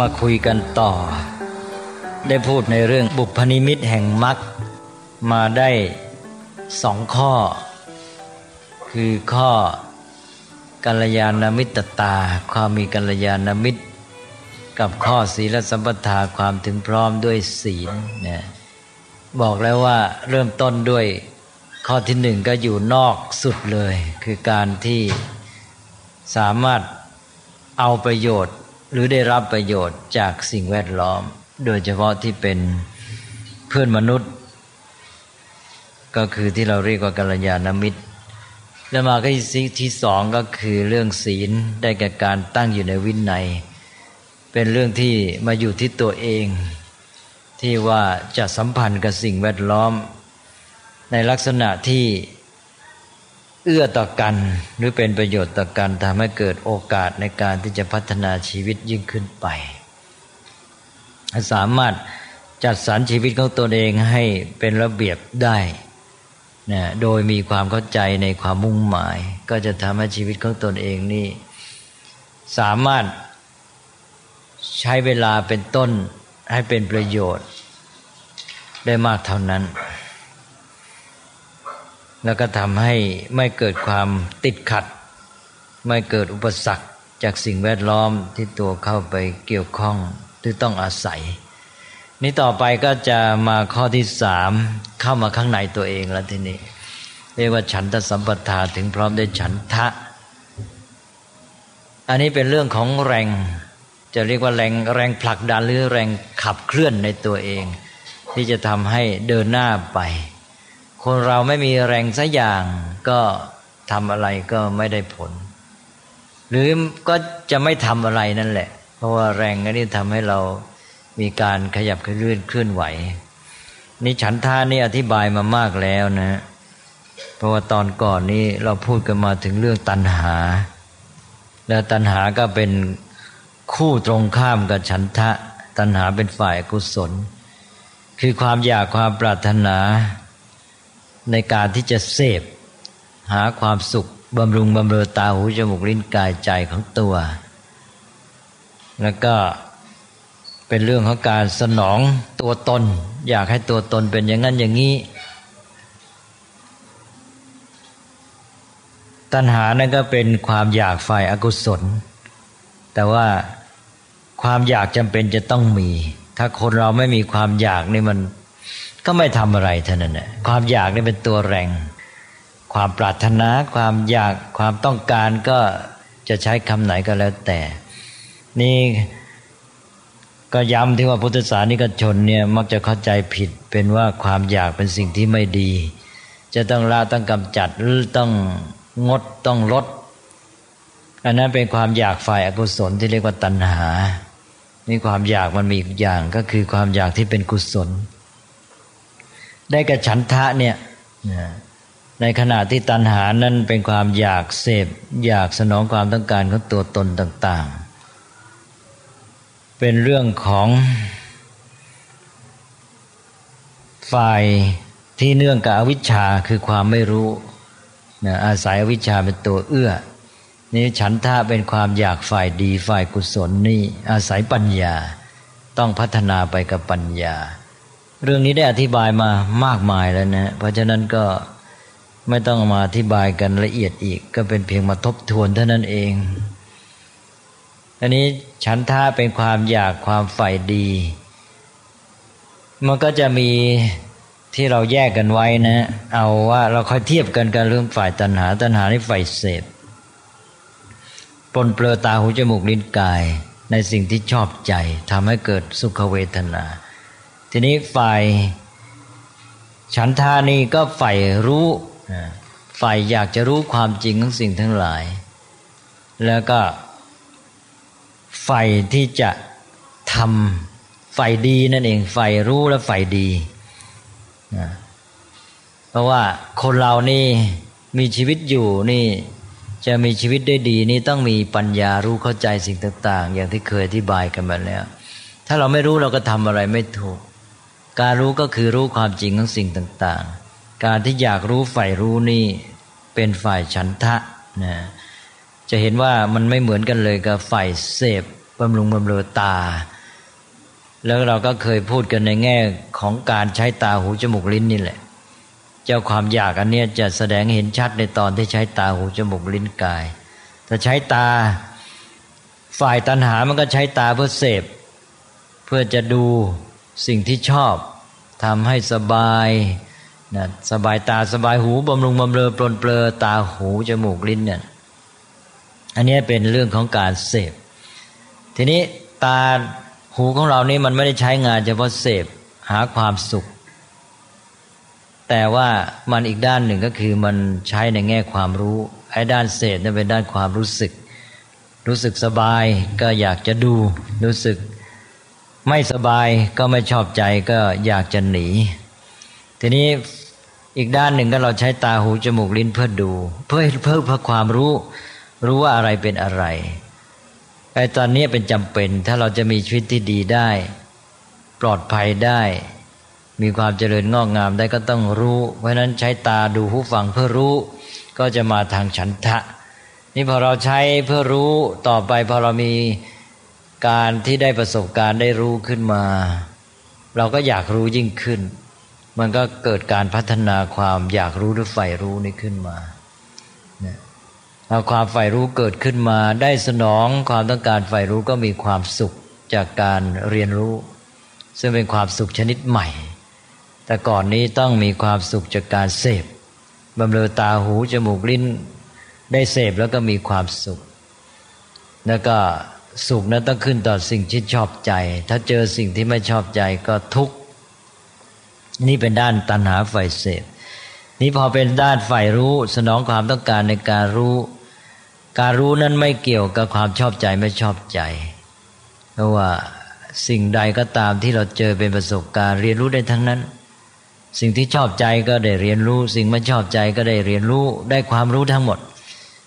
มาคุยกันต่อ ได้พูดในเรื่องบุพนิมิตแห่งมรรคมาได้สองข้อ คือข้อกัลยาณมิตรตา ความมีกัลยาณมิตร กับข้อศีลสัมปทาความถึงพร้อมด้วยศีลเนี่ยบอกแล้วว่าเริ่มต้นด้วยข้อที่หนึ่งก็อยู่นอกสุดเลย คือการที่สามารถเอาประโยชน์ หรือได้รับประโยชน์จากสิ่งแวดล้อม โดยเฉพาะที่เป็นเพื่อนมนุษย์ ก็คือที่เราเรียกว่ากัลยาณมิตร แล้วมาก็ที่สองก็คือเรื่องศีลได้แก่การตั้งอยู่ในวินัย เป็นเรื่องที่มาอยู่ที่ตัวเอง ที่ว่าจะสัมพันธ์กับสิ่งแวดล้อม ในลักษณะที่ เอื้อต่อกันหรือเป็นประโยชน์ต่อกันทำให้เกิดโอกาสในการที่จะพัฒนาชีวิตยิ่งขึ้นไป สามารถจัดสรรชีวิตของตนเองให้เป็นระเบียบได้นะโดยมีความเข้าใจในความมุ่งหมาย ก็จะทำให้ชีวิตของตนเองนี่ สามารถใช้เวลาเป็นต้นให้เป็นประโยชน์ ได้มากเท่านั้น แล้วก็ทำให้ไม่เกิดความติดขัด ไม่เกิดอุปสรรคจากสิ่งแวดล้อมที่ตัวเข้าไปเกี่ยวข้องหรือต้องอาศัย นี้ต่อไปก็จะมาข้อที่สามเข้ามาข้างในตัวเองแล้วทีนี้ เรียกว่าฉันทสัมปทาถึงพร้อมด้วยฉันทะ อันนี้เป็นเรื่องของแรง จะเรียกว่าแรงแรงผลักดันหรือแรงขับเคลื่อนในตัวเอง ที่จะทำให้เดินหน้าไป คนเราไม่มีแรงสักอย่างก็ทำอะไรก็ไม่ได้ผล หรือก็จะไม่ทำอะไรนั่นแหละ เพราะว่าแรงนี้ทำให้เรามีการขยับเคลื่อนเคลื่อนไหว นี่ฉันท่านี่อธิบายมามากแล้วนะ เพราะว่าตอนก่อนนี้เราพูดกันมาถึงเรื่องตัณหา แล้วตัณหาก็เป็นคู่ตรงข้ามกับฉันทะ ตัณหาเป็นฝ่ายกุศล คือความอยากความปรารถนา ในการที่จะเสพ หาความสุขบำรุงบำเรอตาหูจมูกลิ้นกายใจของตัว แล้วก็เป็นเรื่องของการสนองตัวตน อยากให้ตัวตนเป็นอย่างนั้นอย่างนี้ ตัณหานั่นก็เป็นความอยากฝ่ายอากุศล แต่ว่าความอยากจำเป็นจะต้องมี ถ้าคนเราไม่มีความอยากนี่มัน ก็ไม่ทำอะไรเท่านั้นแหละความอยากนี่เป็นตัวแรง ความปรารถนาความอยากความต้องการก็จะใช้คำไหนก็แล้วแต่ นี่ก็ย้ำที่ว่าพุทธศาสนิกชนเนี่ยมักจะเข้าใจผิดเป็นว่าความอยากเป็นสิ่งที่ไม่ดี จะต้องละต้องกำจัดหรือต้องงดต้องลด อันนั้นเป็นความอยากฝ่ายอกุศลที่เรียกว่าตัณหา นี่ความอยากมันมีอีกอย่างก็คือความอยากที่เป็นกุศล ได้กับฉันทะเนี่ยในขณะที่ตัณหานั้นเป็นความอยากเสพอยากสนองความต้องการของตัวตนต่าง ๆ เป็นเรื่องของฝ่ายที่เนื่องกับอวิชชาคือความไม่รู้นะอาศัยอวิชชาเป็นตัวเอื้อ นี่ฉันทะเป็นความอยากฝ่ายดีฝ่ายกุศลนี่อาศัยปัญญา ต้องพัฒนาไปกับปัญญา เรื่องนี้ได้อธิบายมามากมายแล้วนะ เพราะฉะนั้นก็ไม่ต้องมาอธิบายกันละเอียดอีก ก็เป็นเพียงมาทบทวนเท่านั้นเอง อันนี้ฉันท่าเป็นความอยากความใฝ่ดี มันก็จะมีที่เราแยกกันไว้นะ เอาว่าเราค่อยเทียบกันกันเรื่องฝ่ายตัณหา ตัณหานี่ฝ่ายเสพปนเปลือตาหูจมูกลิ้นกาย ในสิ่งที่ชอบใจทำให้เกิดสุขเวทนา ทีนี้ฝ่ายฉันทานี่ก็ฝ่ายรู้ฝ่ายอยากจะรู้ความจริงของสิ่งทั้งหลาย แล้วก็ฝ่ายที่จะทำฝ่ายดีนั่นเองฝ่ายรู้และฝ่ายดีเพราะว่าคนเรานี่มีชีวิตอยู่นี่จะมีชีวิตได้ดีนี่ต้องมีปัญญารู้เข้าใจสิ่งต่าง ๆ อย่างที่เคยอธิบายกันมาแล้ว ถ้าเราไม่รู้เราก็ทำอะไรไม่ถูก การรู้ก็คือรู้ความจริงของสิ่งต่าง ๆ การที่อยากรู้ฝ่ายรู้นี่เป็นฝ่ายฉันทะนะจะเห็นว่ามันไม่เหมือนกันเลยกับฝ่ายเสพบำรุงบำเรอตา แล้วเราก็เคยพูดกันในแง่ของการใช้ตาหูจมูกลิ้นนี่แหละ เจ้าความอยากอันนี้จะแสดงเห็นชัดในตอนที่ใช้ตาหูจมูกลิ้นกาย ถ้าใช้ตาฝ่ายตัณหามันก็ใช้ตาเพื่อเสพ เพื่อจะดู สิ่งที่ชอบทำให้สบายนะสบายตาสบายหูบำรุงบำเรอปลนเปลือตาหูจมูกลิ้นเนี่ยอันนี้เป็นเรื่องของการเสพ ทีนี้ตาหูของเรานี่มันไม่ได้ใช้งานเฉพาะเสพหาความสุข แต่ว่ามันอีกด้านหนึ่งก็คือมันใช้ในแง่ความรู้ไอ้ด้านเสพนั่นเป็นด้านความรู้สึก รู้สึกสบายก็อยากจะดู รู้สึก ไม่สบายก็ไม่ชอบใจก็อยากจะหนี ทีนี้อีกด้านหนึ่งก็เราใช้ตาหูจมูกลิ้นเพื่อดู เพื่อเพิ่มเพื่อความรู้ รู้ว่าอะไรเป็นอะไรไอ้ตอนนี้เป็นจำเป็น ถ้าเราจะมีชีวิตที่ดีได้ ปลอดภัยได้ มีความเจริญงอกงามได้ก็ต้องรู้ เพราะนั้นใช้ตาดูหูฟังเพื่อรู้ ก็จะมาทางฉันทะ นี่พอเราใช้เพื่อรู้ต่อไปพอเรามี การที่ได้ประสบการณ์ได้รู้ขึ้นมา เราก็อยากรู้ยิ่งขึ้น มันก็เกิดการพัฒนาความอยากรู้หรือใฝ่รู้นี้ขึ้นมาเอาความใฝ่รู้เกิดขึ้นมาได้สนองความต้องการใฝ่รู้ก็มีความสุขจากการเรียนรู้ ซึ่งเป็นความสุขชนิดใหม่ แต่ก่อนนี้ต้องมีความสุขจากการเสพบำเรอตาหูจมูกลิ้นได้เสพแล้วก็มีความสุข แล้วก็ สุขนั้นต้องขึ้นต่อสิ่งที่ชอบใจ ถ้าเจอสิ่งที่ไม่ชอบใจก็ทุกข์นี่เป็นด้านตัณหาไฟเสพนี่พอเป็นด้านฝ่ายรู้ สนองความต้องการในการรู้ การรู้นั้นไม่เกี่ยวกับความชอบใจไม่ชอบใจ เพราะว่าสิ่งใดก็ตามที่เราเจอเป็นประสบการณ์เรียนรู้ได้ทั้งนั้น สิ่งที่ชอบใจก็ได้เรียนรู้ สิ่งไม่ชอบใจก็ได้เรียนรู้ได้ความรู้ทั้งหมด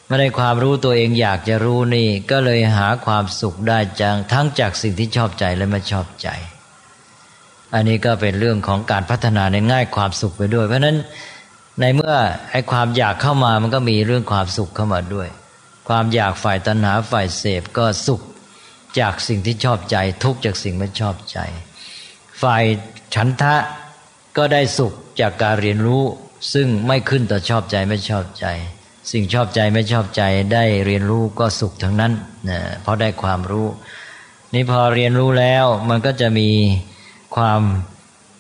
ไม่ได้ความรู้ตัวเองอยากจะรู้นี่ ก็เลยหาความสุขได้จังทั้งจากสิ่งที่ชอบใจและไม่ชอบใจ อันนี้ก็เป็นเรื่องของการพัฒนาในง่ายความสุขไปด้วย เพราะฉะนั้นในเมื่อไอ้ความอยากเข้ามามันก็มีเรื่องความสุขเข้ามาด้วย ความอยากฝ่ายตัณหาฝ่ายเสพก็สุขจากสิ่งที่ชอบใจ ทุกจากสิ่งไม่ชอบใจ ฝ่ายฉันทะก็ได้สุขจากการเรียนรู้ซึ่งไม่ขึ้นต่อชอบใจไม่ชอบใจ สิ่งชอบใจไม่ชอบใจได้เรียนรู้ก็สุขทั้งนั้นนะเพราะได้ความรู้ นี่พอเรียนรู้แล้วมันก็จะมีความ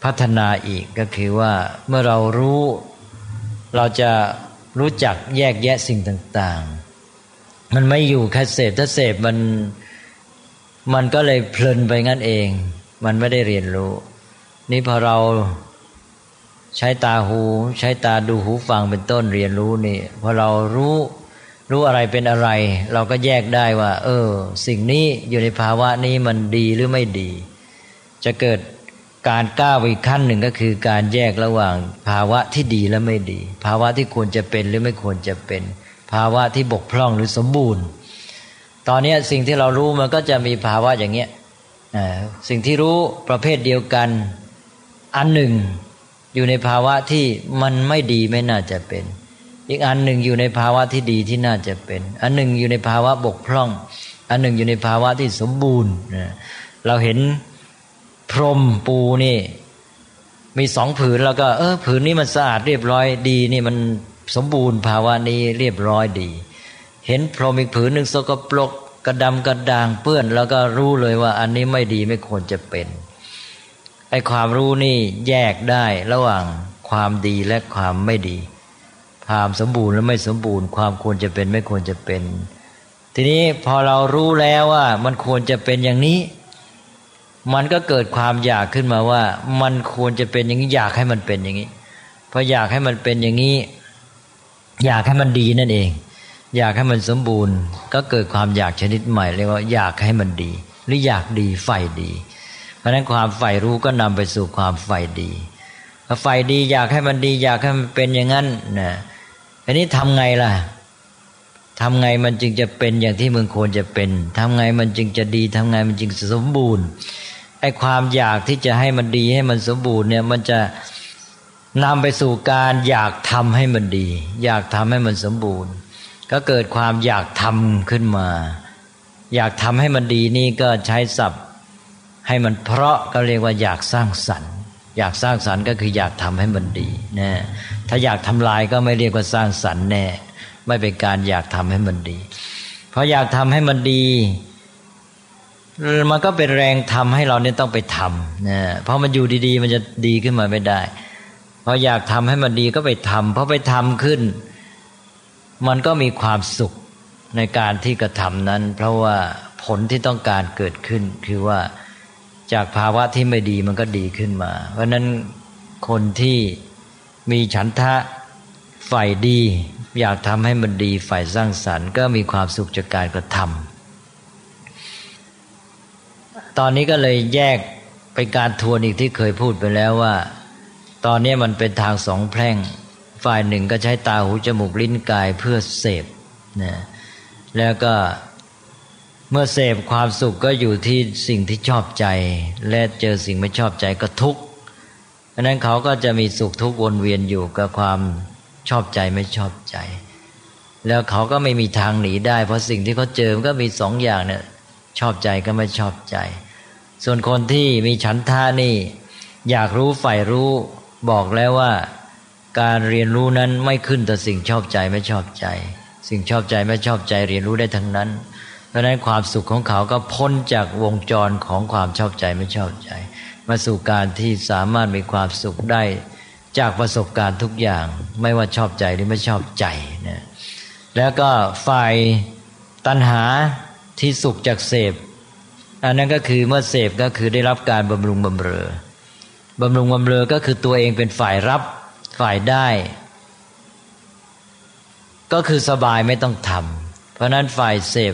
พัฒนาอีกก็คือว่าเมื่อเรารู้เราจะรู้จักแยกแยะสิ่งต่างๆ มันไม่อยู่แค่เสพถ้าเสพมันมันก็เลยเพลินไปงั้นเอง มันไม่ได้เรียนรู้ นี่พอเรา ใช้ตาหู ใช้ตาดูหูฟังเป็นต้นเรียนรู้นี่พอเรารู้รู้อะไรเป็นอะไร เราก็แยกได้ว่า เออ สิ่งนี้อยู่ในภาวะนี้มันดีหรือไม่ดี จะเกิดการก้าวอีกขั้นหนึ่งก็คือการแยกระหว่าง ภาวะที่ดีและไม่ดี ภาวะที่ควรจะเป็นหรือไม่ควรจะเป็น ภาวะที่บกพร่องหรือสมบูรณ์ ตอนนี้สิ่งที่เรารู้มันก็จะมีภาวะอย่างเงี้ยสิ่งที่รู้ประเภทเดียวกัน อันหนึ่ง อยู่ในภาวะที่มันไม่ดีไม่น่าจะเป็น อีกอันหนึ่งอยู่ในภาวะที่ดีที่น่าจะเป็น อันหนึ่งอยู่ในภาวะบกพร่อง อันหนึ่งอยู่ในภาวะที่สมบูรณ์เราเห็นพรมปูนี่ มีสองผืนแล้วก็ เออผืนนี้มันสะอาดเรียบร้อยดีนี่มันสมบูรณ์ภาวะนี้เรียบร้อยดี เห็นพรมอีกผืนหนึ่งสกปรกกระดำกระด่างเปื้อน แล้วก็รู้เลยว่าอันนี้ไม่ดีไม่ควรจะเป็น ไอ้ความรู้นี่แยกได้ระหว่างความดีและความไม่ดี ความสมบูรณ์และไม่สมบูรณ์ ความควรจะเป็นไม่ควรจะเป็น ทีนี้พอเรารู้แล้วว่ามันควรจะเป็นอย่างนี้ มันก็เกิดความอยากขึ้นมาว่า มันควรจะเป็นอย่างนี้อยากให้มันเป็นอย่างนี้พออยากให้มันเป็นอย่างนี้ อยากให้มันดีนั่นเอง อยากให้มันสมบูรณ์ ก็เกิดความอยากชนิดใหม่เรียกว่าอยากให้มันดี หรืออยากดีใฝ่ดี พราะนั้นความใฝ่รู้ก็นำไปสู่ความใฝ่ดีพอใฝ่ดีอยากให้มันดีอยากให้มันเป็นอย่างนั้นนะอันนี้ทำไงล่ะทำไงมันจึงจะเป็นอย่างที่มึงควรจะเป็นทำไงมันจึงจะดีทำไงมันจึงสมบูรณ์ไอ้ความอยากที่จะให้มันดีให้มันสมบูรณ์เนี่ยมันจะนำไปสู่การอยากทำให้มันดี อยากทำให้มันสมบูรณ์ ก็เกิดความอยากทำขึ้นมา อยากทำให้มันดีนี่ก็ใช้ศัพท์ ให้มันเพราะก็เรียกว่าอยากสร้างสรรค์ อยากสร้างสรรค์ก็คืออยากทำให้มันดีนะถ้าอยากทำลายก็ไม่เรียกว่าสร้างสรรค์แน่ไม่เป็นการอยากทำให้มันดี เพราะอยากทำให้มันดีมันก็เป็นแรงทำให้เราเนี่ยต้องไปทำนะเพราะมันอยู่ดีๆ มันจะดีขึ้นมาไม่ได้พออยากทำให้มันดีก็ไปทำเพราะไปทำขึ้น มันก็มีความสุขในการที่กระทำนั้น เพราะว่าผลที่ต้องการเกิดขึ้นคือว่า จากภาวะที่ไม่ดีมันก็ดีขึ้นมา เพราะนั้นคนที่มีฉันทะฝ่ายดี อยากทำให้มันดีฝ่ายสร้างสรรค์ก็มีความสุขจากการกระทำตอนนี้ก็เลยแยกไปการทวนอีกที่เคยพูดไปแล้วว่า ตอนนี้มันเป็นทางสองแพร่ง ฝ่ายหนึ่งก็ใช้ตาหูจมูกลิ้นกายเพื่อเสพนะแล้วก็ เมื่อเสพความสุขก็อยู่ที่สิ่งที่ชอบใจ และเจอสิ่งไม่ชอบใจก็ทุกข์เพราะนั้นเขาก็จะมีสุขทุกข์วนเวียนอยู่กับความชอบใจไม่ชอบใจ แล้วเขาก็ไม่มีทางหนีได้ เพราะสิ่งที่เขาเจอมันก็มีสองอย่างเนี่ยชอบใจก็ไม่ชอบใจ ส่วนคนที่มีฉันท่านี่ อยากรู้ใฝ่รู้บอกแล้วว่า การเรียนรู้นั้นไม่ขึ้นแต่สิ่งชอบใจไม่ชอบใจ สิ่งชอบใจไม่ชอบใจเรียนรู้ได้ทั้งนั้น เพราะนั้นความสุขของเขาก็พ้นจากวงจรของความชอบใจไม่ชอบใจ มาสู่การที่สามารถมีความสุขได้จากประสบการณ์ทุกอย่าง ไม่ว่าชอบใจหรือไม่ชอบใจนะแล้วก็ฝ่ายตัณหาที่สุขจากเสพอันนั้นก็คือเมื่อเสพก็คือได้รับการบำรุงบำเรอบำรุงบำเรอก็คือตัวเองเป็นฝ่ายรับฝ่ายได้ ก็คือสบายไม่ต้องทำเพราะนั้นฝ่ายเสพ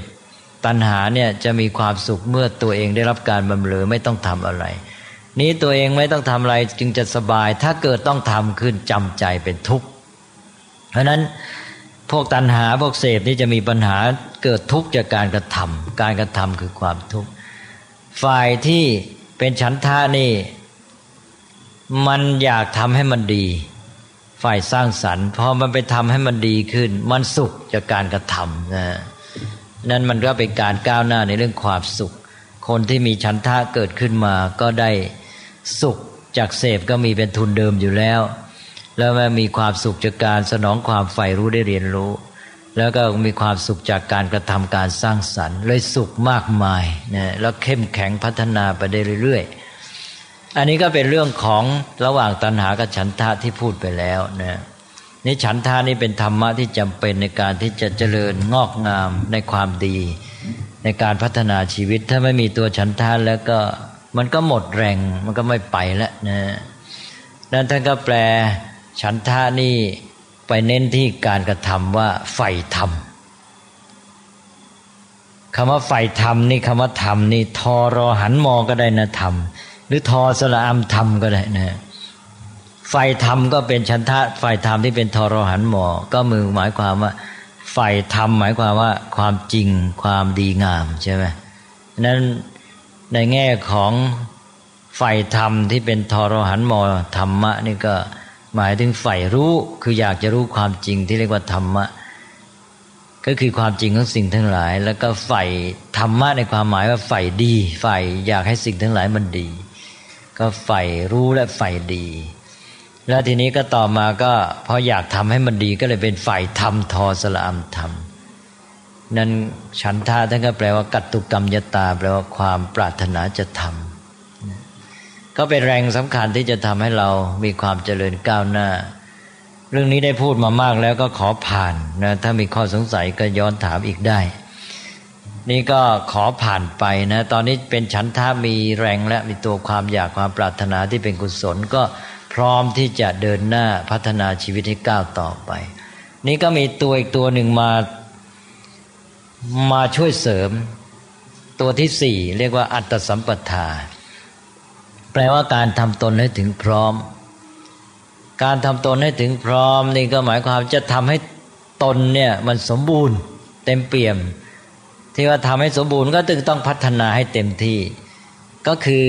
ตัณหาเนี่ยจะมีความสุขเมื่อตัวเองได้รับการบำเรอไม่ต้องทำอะไร นี้ตัวเองไม่ต้องทำอะไรจึงจะสบาย ถ้าเกิดต้องทำขึ้นจำใจเป็นทุกข์เพราะนั้นพวกตัณหาพวกเสพนี่จะมีปัญหาเกิดทุกข์จากการกระทำการกระทำคือความทุกข์ฝ่ายที่เป็นฉันทานี่ มันอยากทำให้มันดี ฝ่ายสร้างสรรค์พอมันไปทำให้มันดีขึ้น มันสุขจากการกระทำนะ นั่นมันก็เป็นการก้าวหน้าในเรื่องความสุข คนที่มีชันทะเกิดขึ้นมาก็ได้สุขจากเสพก็มีเป็นทุนเดิมอยู่แล้ว แล้วมันมีความสุขจากการสนองความใฝ่รู้ได้เรียนรู้ แล้วก็มีความสุขจากการกระทำการสร้างสรรค์ เลยสุขมากมายนะแล้วเข้มแข็งพัฒนาไปได้เรื่อยๆอันนี้ก็เป็นเรื่องของระหว่างตัณหากับฉันทะที่พูดไปแล้วนะ นี่ฉันทานี่เป็นธรรมะที่จำเป็นในการที่จะเจริญงอกงามในความดี ในการพัฒนาชีวิตถ้าไม่มีตัวฉันทาแล้วก็มันก็หมดแรงมันก็ไม่ไปแล้วนะนั้นท่านก็แปลฉันทานี่ไปเน้นที่การกระทำว่าใฝ่ธรรมคำว่าใฝ่ธรรมนี่คำว่าธรรมนี่ทอรอหันมอก็ได้นะธรรมหรือทอสละอัมธรรมก็ได้นะ ไฟธรรมก็เป็นชันทะไฟธรรมที่เป็นทรหันหมอ ก็มือหมายความว่าไฟธรรมหมายความว่าความจริงความดีงามใช่ไหมนั้นในแง่ของไฟธรรมที่เป็นทรหันหมอธรรมะนี่ก็หมายถึงไฟรู้คืออยากจะรู้ความจริงที่เรียกว่าธรรมะ ก็คือความจริงของสิ่งทั้งหลาย แล้วก็ไฟธรรมะในความหมายว่าไฟดีไฟอยากให้สิ่งทั้งหลายมันดี ก็ใฝ่รู้และใฝ่ดี แล้วทีนี้ก็ต่อมาก็พออยากทำให้มันดีก็เลยเป็นฝ่ายธรรมทอสละอัมธรรมนั้นฉันทาท่านก็แปลว่ากัตตุกรรมยตา แปลว่าความปรารถนาจะทำก็เป็นแรงสำคัญที่จะทำให้เรามีความเจริญก้าวหน้า เรื่องนี้ได้พูดมามากแล้วก็ขอผ่านนะถ้ามีข้อสงสัยก็ย้อนถามอีกได้ นี่ก็ขอผ่านไปนะ ตอนนี้เป็นฉันทามีแรงและมีตัวความอยากความปรารถนาที่เป็นกุศลก็ พร้อมที่จะเดินหน้าพัฒนาชีวิตให้ก้าวต่อไป นี่ก็มีตัวอีกตัวหนึ่งมามาช่วยเสริม ตัวที่สี่เรียกว่าอัตสัมปทา แปลว่าการทำตนให้ถึงพร้อม การทำตนให้ถึงพร้อม นี่ก็หมายความจะทำให้ตนเนี่ยมันสมบูรณ์ เต็มเปี่ยม ที่ว่าทำให้สมบูรณ์ก็ตึงต้องพัฒนาให้เต็มที่ ก็คือ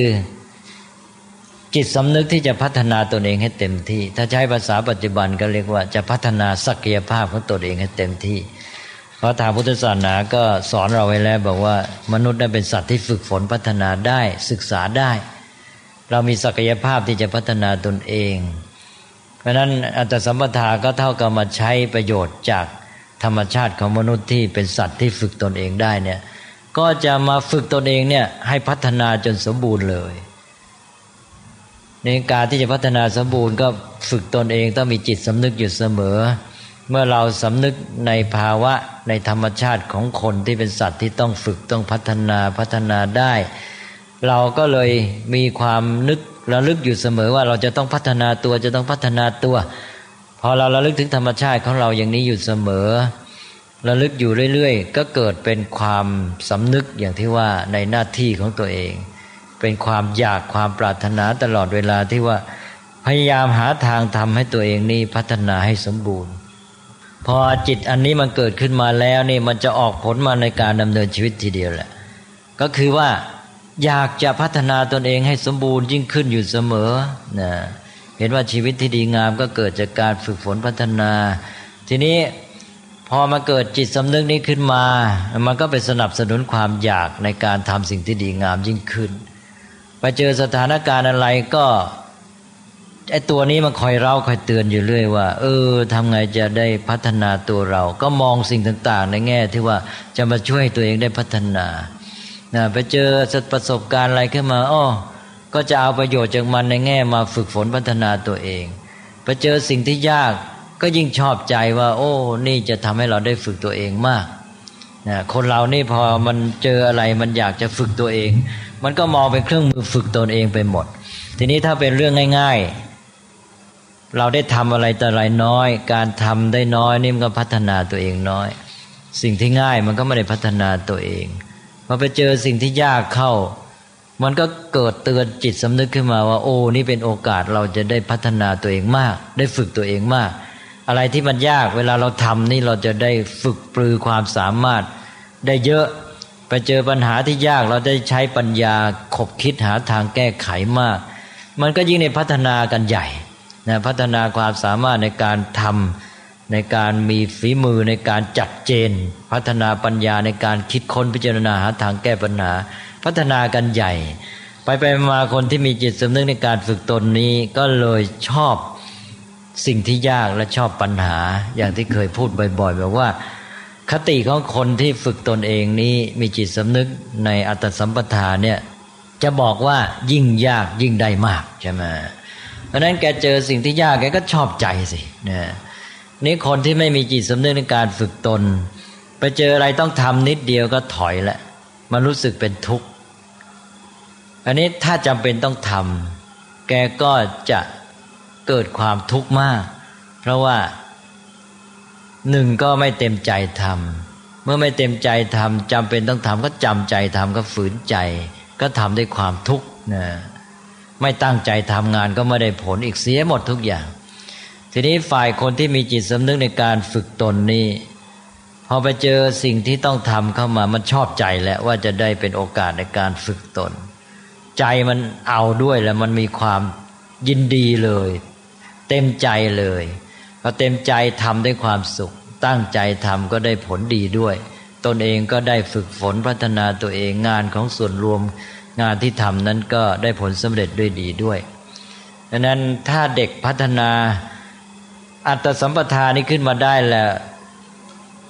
จิตสำนึกที่จะพัฒนาตนเองให้เต็มที่ ถ้าใช้ภาษาปัจจุบันก็เรียกว่าจะพัฒนาศักยภาพของตนเองให้เต็มที่ เพราะทางพุทธศาสนาก็สอนเราไว้แล้วบอกว่ามนุษย์นั้นเป็นสัตว์ที่ฝึกฝนพัฒนาได้ศึกษาได้ เรามีศักยภาพที่จะพัฒนาตนเอง เพราะนั้นอัตสัมปทาก็เท่ากับมาใช้ประโยชน์จากธรรมชาติของมนุษย์ที่เป็นสัตว์ที่ฝึกตนเองได้เนี่ยก็จะมาฝึกตนเองเนี่ยให้พัฒนาจนสมบูรณ์เลย ในการที่จะพัฒนาสมบูรณ์ก็ฝึกตนเองต้องมีจิตสำนึกอยู่เสมอ เมื่อเราสำนึกในภาวะในธรรมชาติของคนที่เป็นสัตว์ที่ต้องฝึกต้องพัฒนาพัฒนาได้ เราก็เลยมีความนึกระลึกอยู่เสมอว่าเราจะต้องพัฒนาตัวจะต้องพัฒนาตัว พอเราระลึกถึงธรรมชาติของเราอย่างนี้อยู่เสมอระลึกอยู่เรื่อยๆ ก็เกิดเป็นความสำนึกอย่างที่ว่าในหน้าที่ของตัวเอง เป็นความอยากความปรารถนาตลอดเวลาที่ว่าพยายามหาทางทำให้ตัวเองนี้พัฒนาให้สมบูรณ์ พอจิตอันนี้มันเกิดขึ้นมาแล้วนี่มันจะออกผลมาในการดำเนินชีวิตทีเดียวแหละ ก็คือว่าอยากจะพัฒนาตนเองให้สมบูรณ์ยิ่งขึ้นอยู่เสมอนะเห็นว่าชีวิตที่ดีงามก็เกิดจากการฝึกฝนพัฒนา ทีนี้พอมาเกิดจิตสำนึกนี้ขึ้นมา มันก็ไปสนับสนุนความอยากในการทำสิ่งที่ดีงามยิ่งขึ้น ไปเจอสถานการณ์อะไรก็ไอตัวนี้มันคอยเล่าคอยเตือนอยู่เรื่อยว่า เออทำไงจะได้พัฒนาตัวเรา ก็มองสิ่งต่างๆ ในแง่ที่ว่าจะมาช่วยตัวเองได้พัฒนานะไปเจอประสบการณ์อะไรขึ้นมาอ้อก็จะเอาประโยชน์จากมันในแง่มาฝึกฝนพัฒนาตัวเองไปเจอสิ่งที่ยากก็ยิ่งชอบใจว่า โอ้ นี่จะทำให้เราได้ฝึกตัวเองมากนะคนเรานี่พอมันเจออะไรมันอยากจะฝึกตัวเอง มันก็มองเป็นเครื่องมือฝึกตนเองไปหมด ทีนี้ถ้าเป็นเรื่องง่าย ๆ เราได้ทำอะไรแต่ไรน้อย การทำได้น้อยนี่มันก็พัฒนาตัวเองน้อย สิ่งที่ง่ายมันก็ไม่ได้พัฒนาตัวเองพอไปเจอสิ่งที่ยากเข้า มันก็เกิดเตือนจิตสำนึกขึ้นมาว่า โอ้นี่เป็นโอกาสเราจะได้พัฒนาตัวเองมาก ได้ฝึกตัวเองมาก อะไรที่มันยากเวลาเราทำนี่เราจะได้ฝึกปรือความสามารถได้เยอะ ไปเจอปัญหาที่ยากเราได้ใช้ปัญญาขบคิดหาทางแก้ไขมาก มันก็ยิ่งในพัฒนากันใหญ่นะพัฒนาความสามารถในการทำในการมีฝีมือในการจัดเจน พัฒนาปัญญาในการคิดค้นพิจารณาหาทางแก้ปัญหา พัฒนากันใหญ่ ไปไปมาคนที่มีจิตสำนึกในการฝึกตนนี้ก็เลยชอบสิ่งที่ยากและชอบปัญหาอย่างที่เคยพูดบ่อยๆแบบว่า คติของคนที่ฝึกตนเองนี้มีจิตสำนึกในอัตสัมปทาเนี่ยจะบอกว่ายิ่งยากยิ่งได้มากใช่ไหมเพราะนั้นแกเจอสิ่งที่ยากแกก็ชอบใจสินะนี่คนที่ไม่มีจิตสำนึกในการฝึกตน ไปเจออะไรต้องทำนิดเดียวก็ถอยละมันรู้สึกเป็นทุกข์อันนี้ถ้าจำเป็นต้องทำแกก็จะเกิดความทุกข์มาก เพราะว่า หนึ่งก็ไม่เต็มใจทำเมื่อไม่เต็มใจทำจำเป็นต้องทำก็จำใจทำก็ฝืนใจ ก็ทำด้วยความทุกข์นะไม่ตั้งใจทำงานก็ไม่ได้ผลอีกเสียหมดทุกอย่าง ทีนี้ฝ่ายคนที่มีจิตสำนึกในการฝึกตนนี้พอไปเจอสิ่งที่ต้องทำเข้ามามันชอบใจแล้วว่าจะได้เป็นโอกาสในการฝึกตน ใจมันเอาด้วยแล้วมันมีความยินดีเลย เต็มใจเลย พอเต็มใจทำด้วยความสุข ตั้งใจทำก็ได้ผลดีด้วย ตนเองก็ได้ฝึกฝนพัฒนาตัวเองงานของส่วนรวมงานที่ทำนั้นก็ได้ผลสำเร็จด้วยดีด้วยดังนั้นถ้าเด็กพัฒนาอัตสัมปทานี้ขึ้นมาได้แล้ว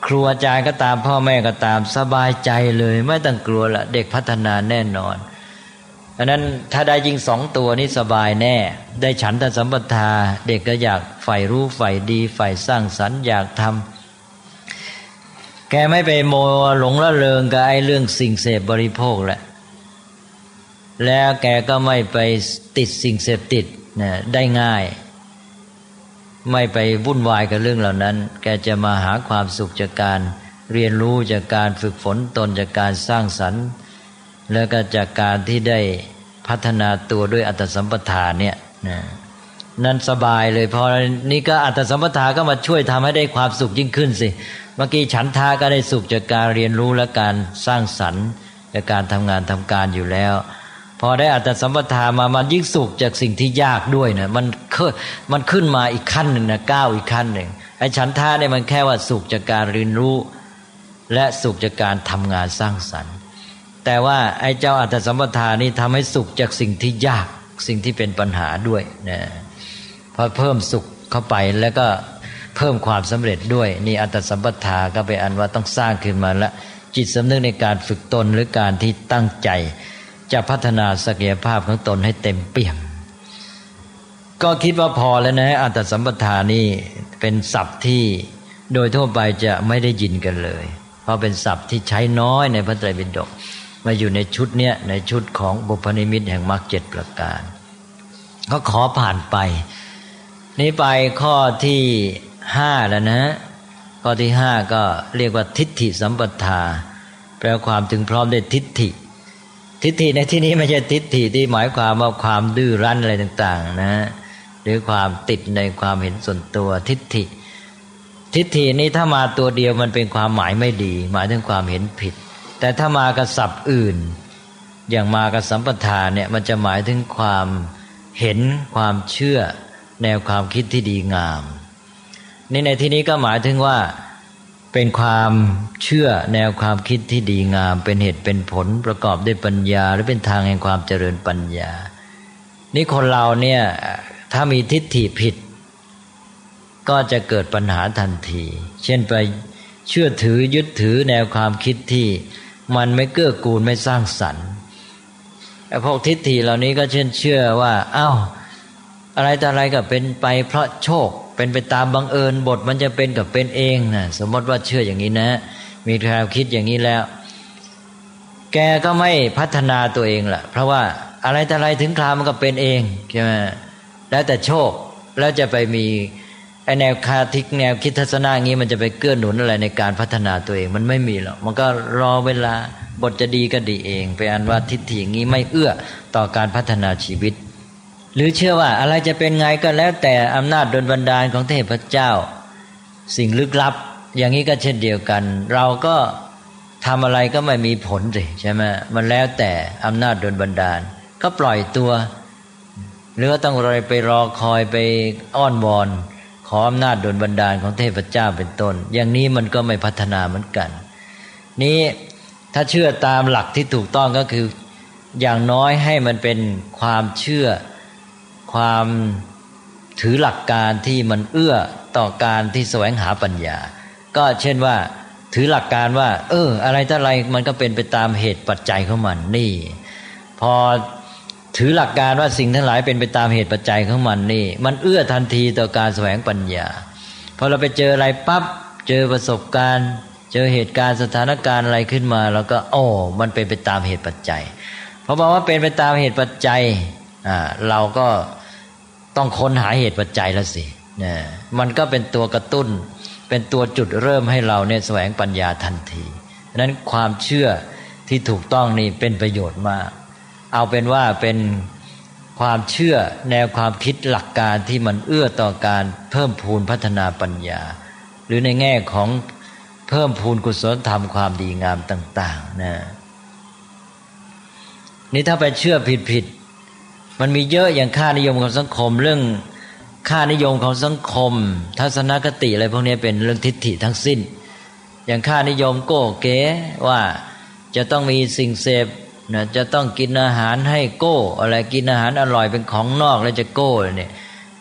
ครูอาจารย์ก็ตามพ่อแม่ก็ตามสบายใจเลย ไม่ต้องกลัวละเด็กพัฒนาแน่นอน ดังนั้นถ้าได้ยิงสองตัวนี้สบายแน่ ได้ฉันทสัมปทา เด็กก็อยากใฝ่รู้ใฝ่ดีใฝ่สร้างสรรค์อยากทำแกไม่ไปโมหลงละเริงกับไอ้เรื่องสิ่งเสพบริโภคแหละ แล้วแกก็ไม่ไปติดสิ่งเสพติดนะได้ง่าย ไม่ไปวุ่นวายกับเรื่องเหล่านั้น แกจะมาหาความสุขจากการเรียนรู้จากการฝึกฝนตนจากการสร้างสรรค์ แล้วก็จากการที่ได้พัฒนาตัวด้วยอัตสัมปทานเนี่ยนะนั่นสบายเลยพอนี่ก็อัตสัมปทาก็มาช่วยทำให้ได้ความสุขยิ่งขึ้นสิเมื่อกี้ฉันทาก็ได้สุขจากการเรียนรู้และการสร้างสรรค์จากการทำงานทำการอยู่แล้ว พอได้อัตสัมปทามามันยิ่งสุขจากสิ่งที่ยากด้วยนะมันมันขึ้นมาอีกขั้นหนึ่งนะก้าวอีกขั้นหนึ่งไอ้ฉันทาเนี่ยมันแค่ว่าสุขจากการเรียนรู้ และสุขจากการทำงานสร้างสรรค์ แต่ว่าไอ้เจ้าอัตสัมปทานี่ทำให้สุขจากสิ่งที่ยากสิ่งที่เป็นปัญหาด้วยนะพอเพิ่มสุขเข้าไปแล้วก็เพิ่มความสำเร็จด้วยนี่อัตสัมปทาก็เป็นอันว่าต้องสร้างขึ้นมาล้วจิตสำนึกในการฝึกตนหรือการที่ตั้งใจ จะพัฒนาศักยภาพของตนให้เต็มเปี่ยมก็คิดว่าพอแล้วนะอัตสัมปทานี่เป็นศัพท์ที่โดยทั่วไปจะไม่ได้ยินกันเลย เพราะเป็นศัพท์ที่ใช้น้อยในพระไตรปิฎก มาอยู่ในชุดเนี้ยในชุดของบุพนิมิตแห่งมรรคเจ็ดประการ ก็ขอผ่านไป นี้ไปข้อที่ห้าแล้วนะ ข้อที่ห้าก็เรียกว่าทิฏฐิสัมปทา แปลความถึงพร้อมด้วยทิฏฐิ ทิฏฐิในที่นี้ไม่ใช่ทิฏฐิที่หมายความว่าความดื้อรั้นอะไรต่าง ๆ นะหรือความติดในความเห็นส่วนตัวทิฏฐิ ทิฏฐินี้ถ้ามาตัวเดียวมันเป็นความหมายไม่ดี หมายถึงความเห็นผิด แต่ถ้ามากระสับอื่น อย่างมากระสัมปทานเนี่ยมันจะหมายถึงความเห็นความเชื่อ แนวความคิดที่ดีงามนี่ในที่นี้ก็หมายถึงว่า เป็นความเชื่อแนวความคิดที่ดีงาม เป็นเหตุเป็นผลประกอบด้วยปัญญา หรือเป็นทางแห่งความเจริญปัญญา นี่คนเราเนี่ยถ้ามีทิฏฐิผิด ก็จะเกิดปัญหาทันที เช่นไปเชื่อถือยึดถือแนวความคิดที่ มันไม่เกื้อกูลไม่สร้างสรรค์ไอ้พวกทิฏฐิเหล่านี้ก็เช่นเชื่อว่าอา้าวอะไรแต่อะไรก็เป็นไปเพราะโชคเป็นไปตามบังเอิญบทมันจะเป็นกับเป็นเองนะสมมติว่าเชื่ออย่างนี้นะ มีความคิดอย่างนี้แล้ว แกก็ไม่พัฒนาตัวเองละเพราะว่าอะไรแต่อะไรถึงคราวมันก็เป็นเองใช่ไหมแล้วแต่โชคแล้วจะไปมี ไอแนวคาทิกแนวคิดทัศนะงี้มันจะไปเกื้อหนุนอะไรในการพัฒนาตัวเองมันไม่มีหรอกมันก็รอเวลาบทจะดีก็ดีเองไปอันว่าทิฏฐิอย่างนี้ไม่เอื้อต่อการพัฒนาชีวิต หรือเชื่อว่าอะไรจะเป็นไงก็แล้วแต่อำนาจดลบันดาลของเทพเจ้า สิ่งลึกลับ อย่างนี้ก็เช่นเดียวกัน เราก็ทำอะไรก็ไม่มีผลสิใช่ไหมมันแล้วแต่อำนาจดลบันดาล ก็ปล่อยตัว หรือต้องรอไปรอคอยไปอ้อนวอน ออำนาจโดลบันดาลของเทพเจ้าเป็นต้น อย่างนี้มันก็ไม่พัฒนาเหมือนกัน นี้ถ้าเชื่อตามหลักที่ถูกต้องก็คืออย่างน้อยให้มันเป็นความเชื่อความถือหลักการที่มันเอื้อต่อการที่แสวงหาปัญญา ก็เช่นว่าถือหลักการว่า เออ อะไรถ้าอะไรมันก็เป็นไปตามเหตุปัจจัยของมันนี่ พอ ถือหลักการว่าสิ่งทั้งหลายเป็นไปตามเหตุปัจจัยของมันนี่ มันเอื้อทันทีต่อการแสวงปัญญาพอเราไปเจออะไรปับ๊บเจอประสบการณ์ เจอเหตุการณ์สถานการณ์อะไรขึ้นมา แล้วก็โอ้มันเป็นไปตามเหตุปัจจัยพอบอกว่าเป็นไปตามเหตุปัจจัยอ่าเราก็ต้องค้นหาเหตุปัจจัยแล้วสินะมันก็เป็นตัวกระตุ้น เป็นตัวจุดเริ่มให้เราเนี่ยแสวงปัญญาทันทีนั้นความเชื่อที่ถูกต้องนี่เป็นประโยชน์มาก เอาเป็นว่าเป็นความเชื่อแนวความคิดหลักการที่มันเอื้อต่อการเพิ่มพูนพัฒนาปัญญา หรือในแง่ของเพิ่มพูนกุศลธรรมความดีงามต่างๆนะนี่ถ้าไปเชื่อผิดๆมันมีเยอะอย่างค่านิยมของสังคมเรื่องค่านิยมของสังคม ทัศนคติอะไรพวกนี้เป็นเรื่องทิฏฐิทั้งสิ้น อย่างค่านิยมโก้เก๋ว่าจะต้องมีสิ่งเสพ นะจะต้องกินอาหารให้โก้ อะไรกินอาหารอร่อยเป็นของนอกแล้วจะโก้เนี่ย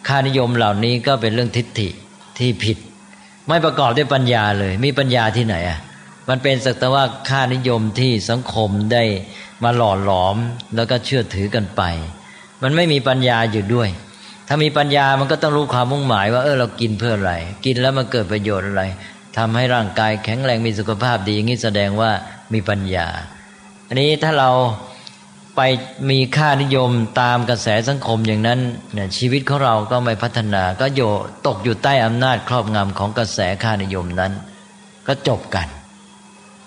ค่านิยมเหล่านี้ก็เป็นเรื่องทิฏฐิที่ผิด ไม่ประกอบด้วยปัญญาเลย มีปัญญาที่ไหนอะมันเป็นสักแต่ว่าค่านิยมที่สังคมได้มาหล่อหลอมแล้วก็เชื่อถือกันไป มันไม่มีปัญญาอยู่ด้วย ถ้ามีปัญญามันก็ต้องรู้ความมุ่งหมายว่าเออเรากินเพื่ออะไร กินแล้วมันเกิดประโยชน์อะไรทำให้ร่างกายแข็งแรงมีสุขภาพดีอย่างนี้แสดงว่ามีปัญญา อันนี้ถ้าเราไปมีค่านิยมตามกระแสสังคมอย่างนั้นเนี่ยชีวิตของเราก็ไม่พัฒนาก็โยตกอยู่ใต้อำนาจครอบงำของกระแสค่านิยมนั้น ก็จบกัน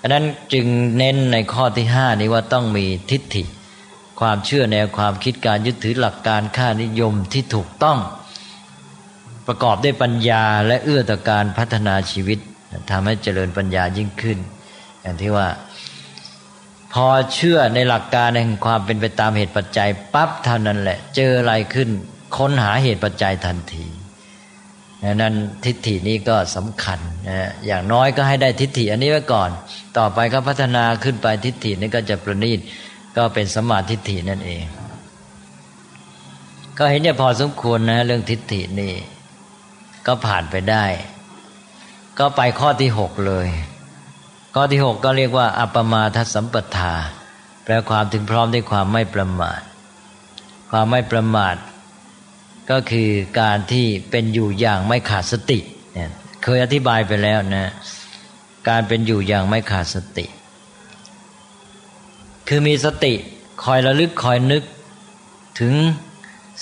อันนั้นจึงเน้นในข้อที่ห้านี้ว่าต้องมีทิฏฐิ ความเชื่อแนวความคิดการยึดถือหลักการค่านิยมที่ถูกต้อง ประกอบด้วยปัญญาและเอื้อต่อการพัฒนาชีวิตทำให้เจริญปัญญายิ่งขึ้น อย่างที่ว่า พอเชื่อในหลักการแห่งความเป็นไปตามเหตุปัจจัยปั๊บเท่านั้นแหละ เจออะไรขึ้น ค้นหาเหตุปัจจัยทันทีนั้นทิฏฐินี้ก็สำคัญนะอย่างน้อยก็ให้ได้ทิฏฐิอันนี้ไว้ก่อน ต่อไปก็พัฒนาขึ้นไปทิฏฐินี้ก็จะประณีตก็เป็นสมาทิฏฐินั่นเอง ก็เห็นเนี่ยพอสมควรนะเรื่องทิฏฐินี่ก็ผ่านไปได้ ก็ไปข้อที่หกเลย ข้อที่หกก็เรียกว่าอัปมาทสัมปทา แปลความถึงพร้อมด้วยความไม่ประมาท ความไม่ประมาท ก็คือการที่เป็นอยู่อย่างไม่ขาดสติเนี่ยเคยอธิบายไปแล้วนะการเป็นอยู่อย่างไม่ขาดสติ คือมีสติคอยระลึกคอยนึกถึง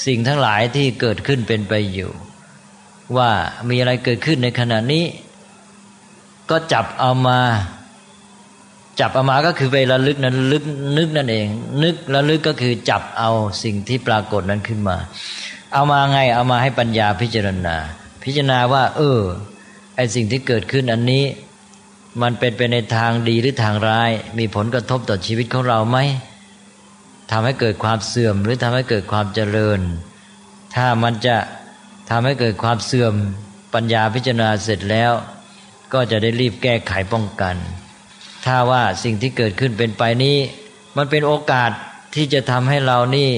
สิ่งทั้งหลายที่เกิดขึ้นเป็นไปอยู่ ว่ามีอะไรเกิดขึ้นในขณะนี้ ก็จับเอามา จับเอามาก็คือไประลึกนั้นลึกนึกนั่นเอง นึกระลึกก็คือจับเอาสิ่งที่ปรากฏนั้นขึ้นมา เอามาไงเอามาให้ปัญญาพิจารณา พิจารณาว่า เออไอสิ่งที่เกิดขึ้นอันนี้ มันเป็นไปในทางดีหรือทางร้าย มีผลกระทบต่อชีวิตของเราไหมทำให้เกิดความเสื่อมหรือทำให้เกิดความเจริญ ถ้ามันจะทำให้เกิดความเสื่อมปัญญาพิจารณาเสร็จแล้ว ก็จะได้รีบแก้ไขป้องกัน ถ้าว่าสิ่งที่เกิดขึ้นเป็นไปนี้ มันเป็นโอกาสที่จะทำให้เรานี่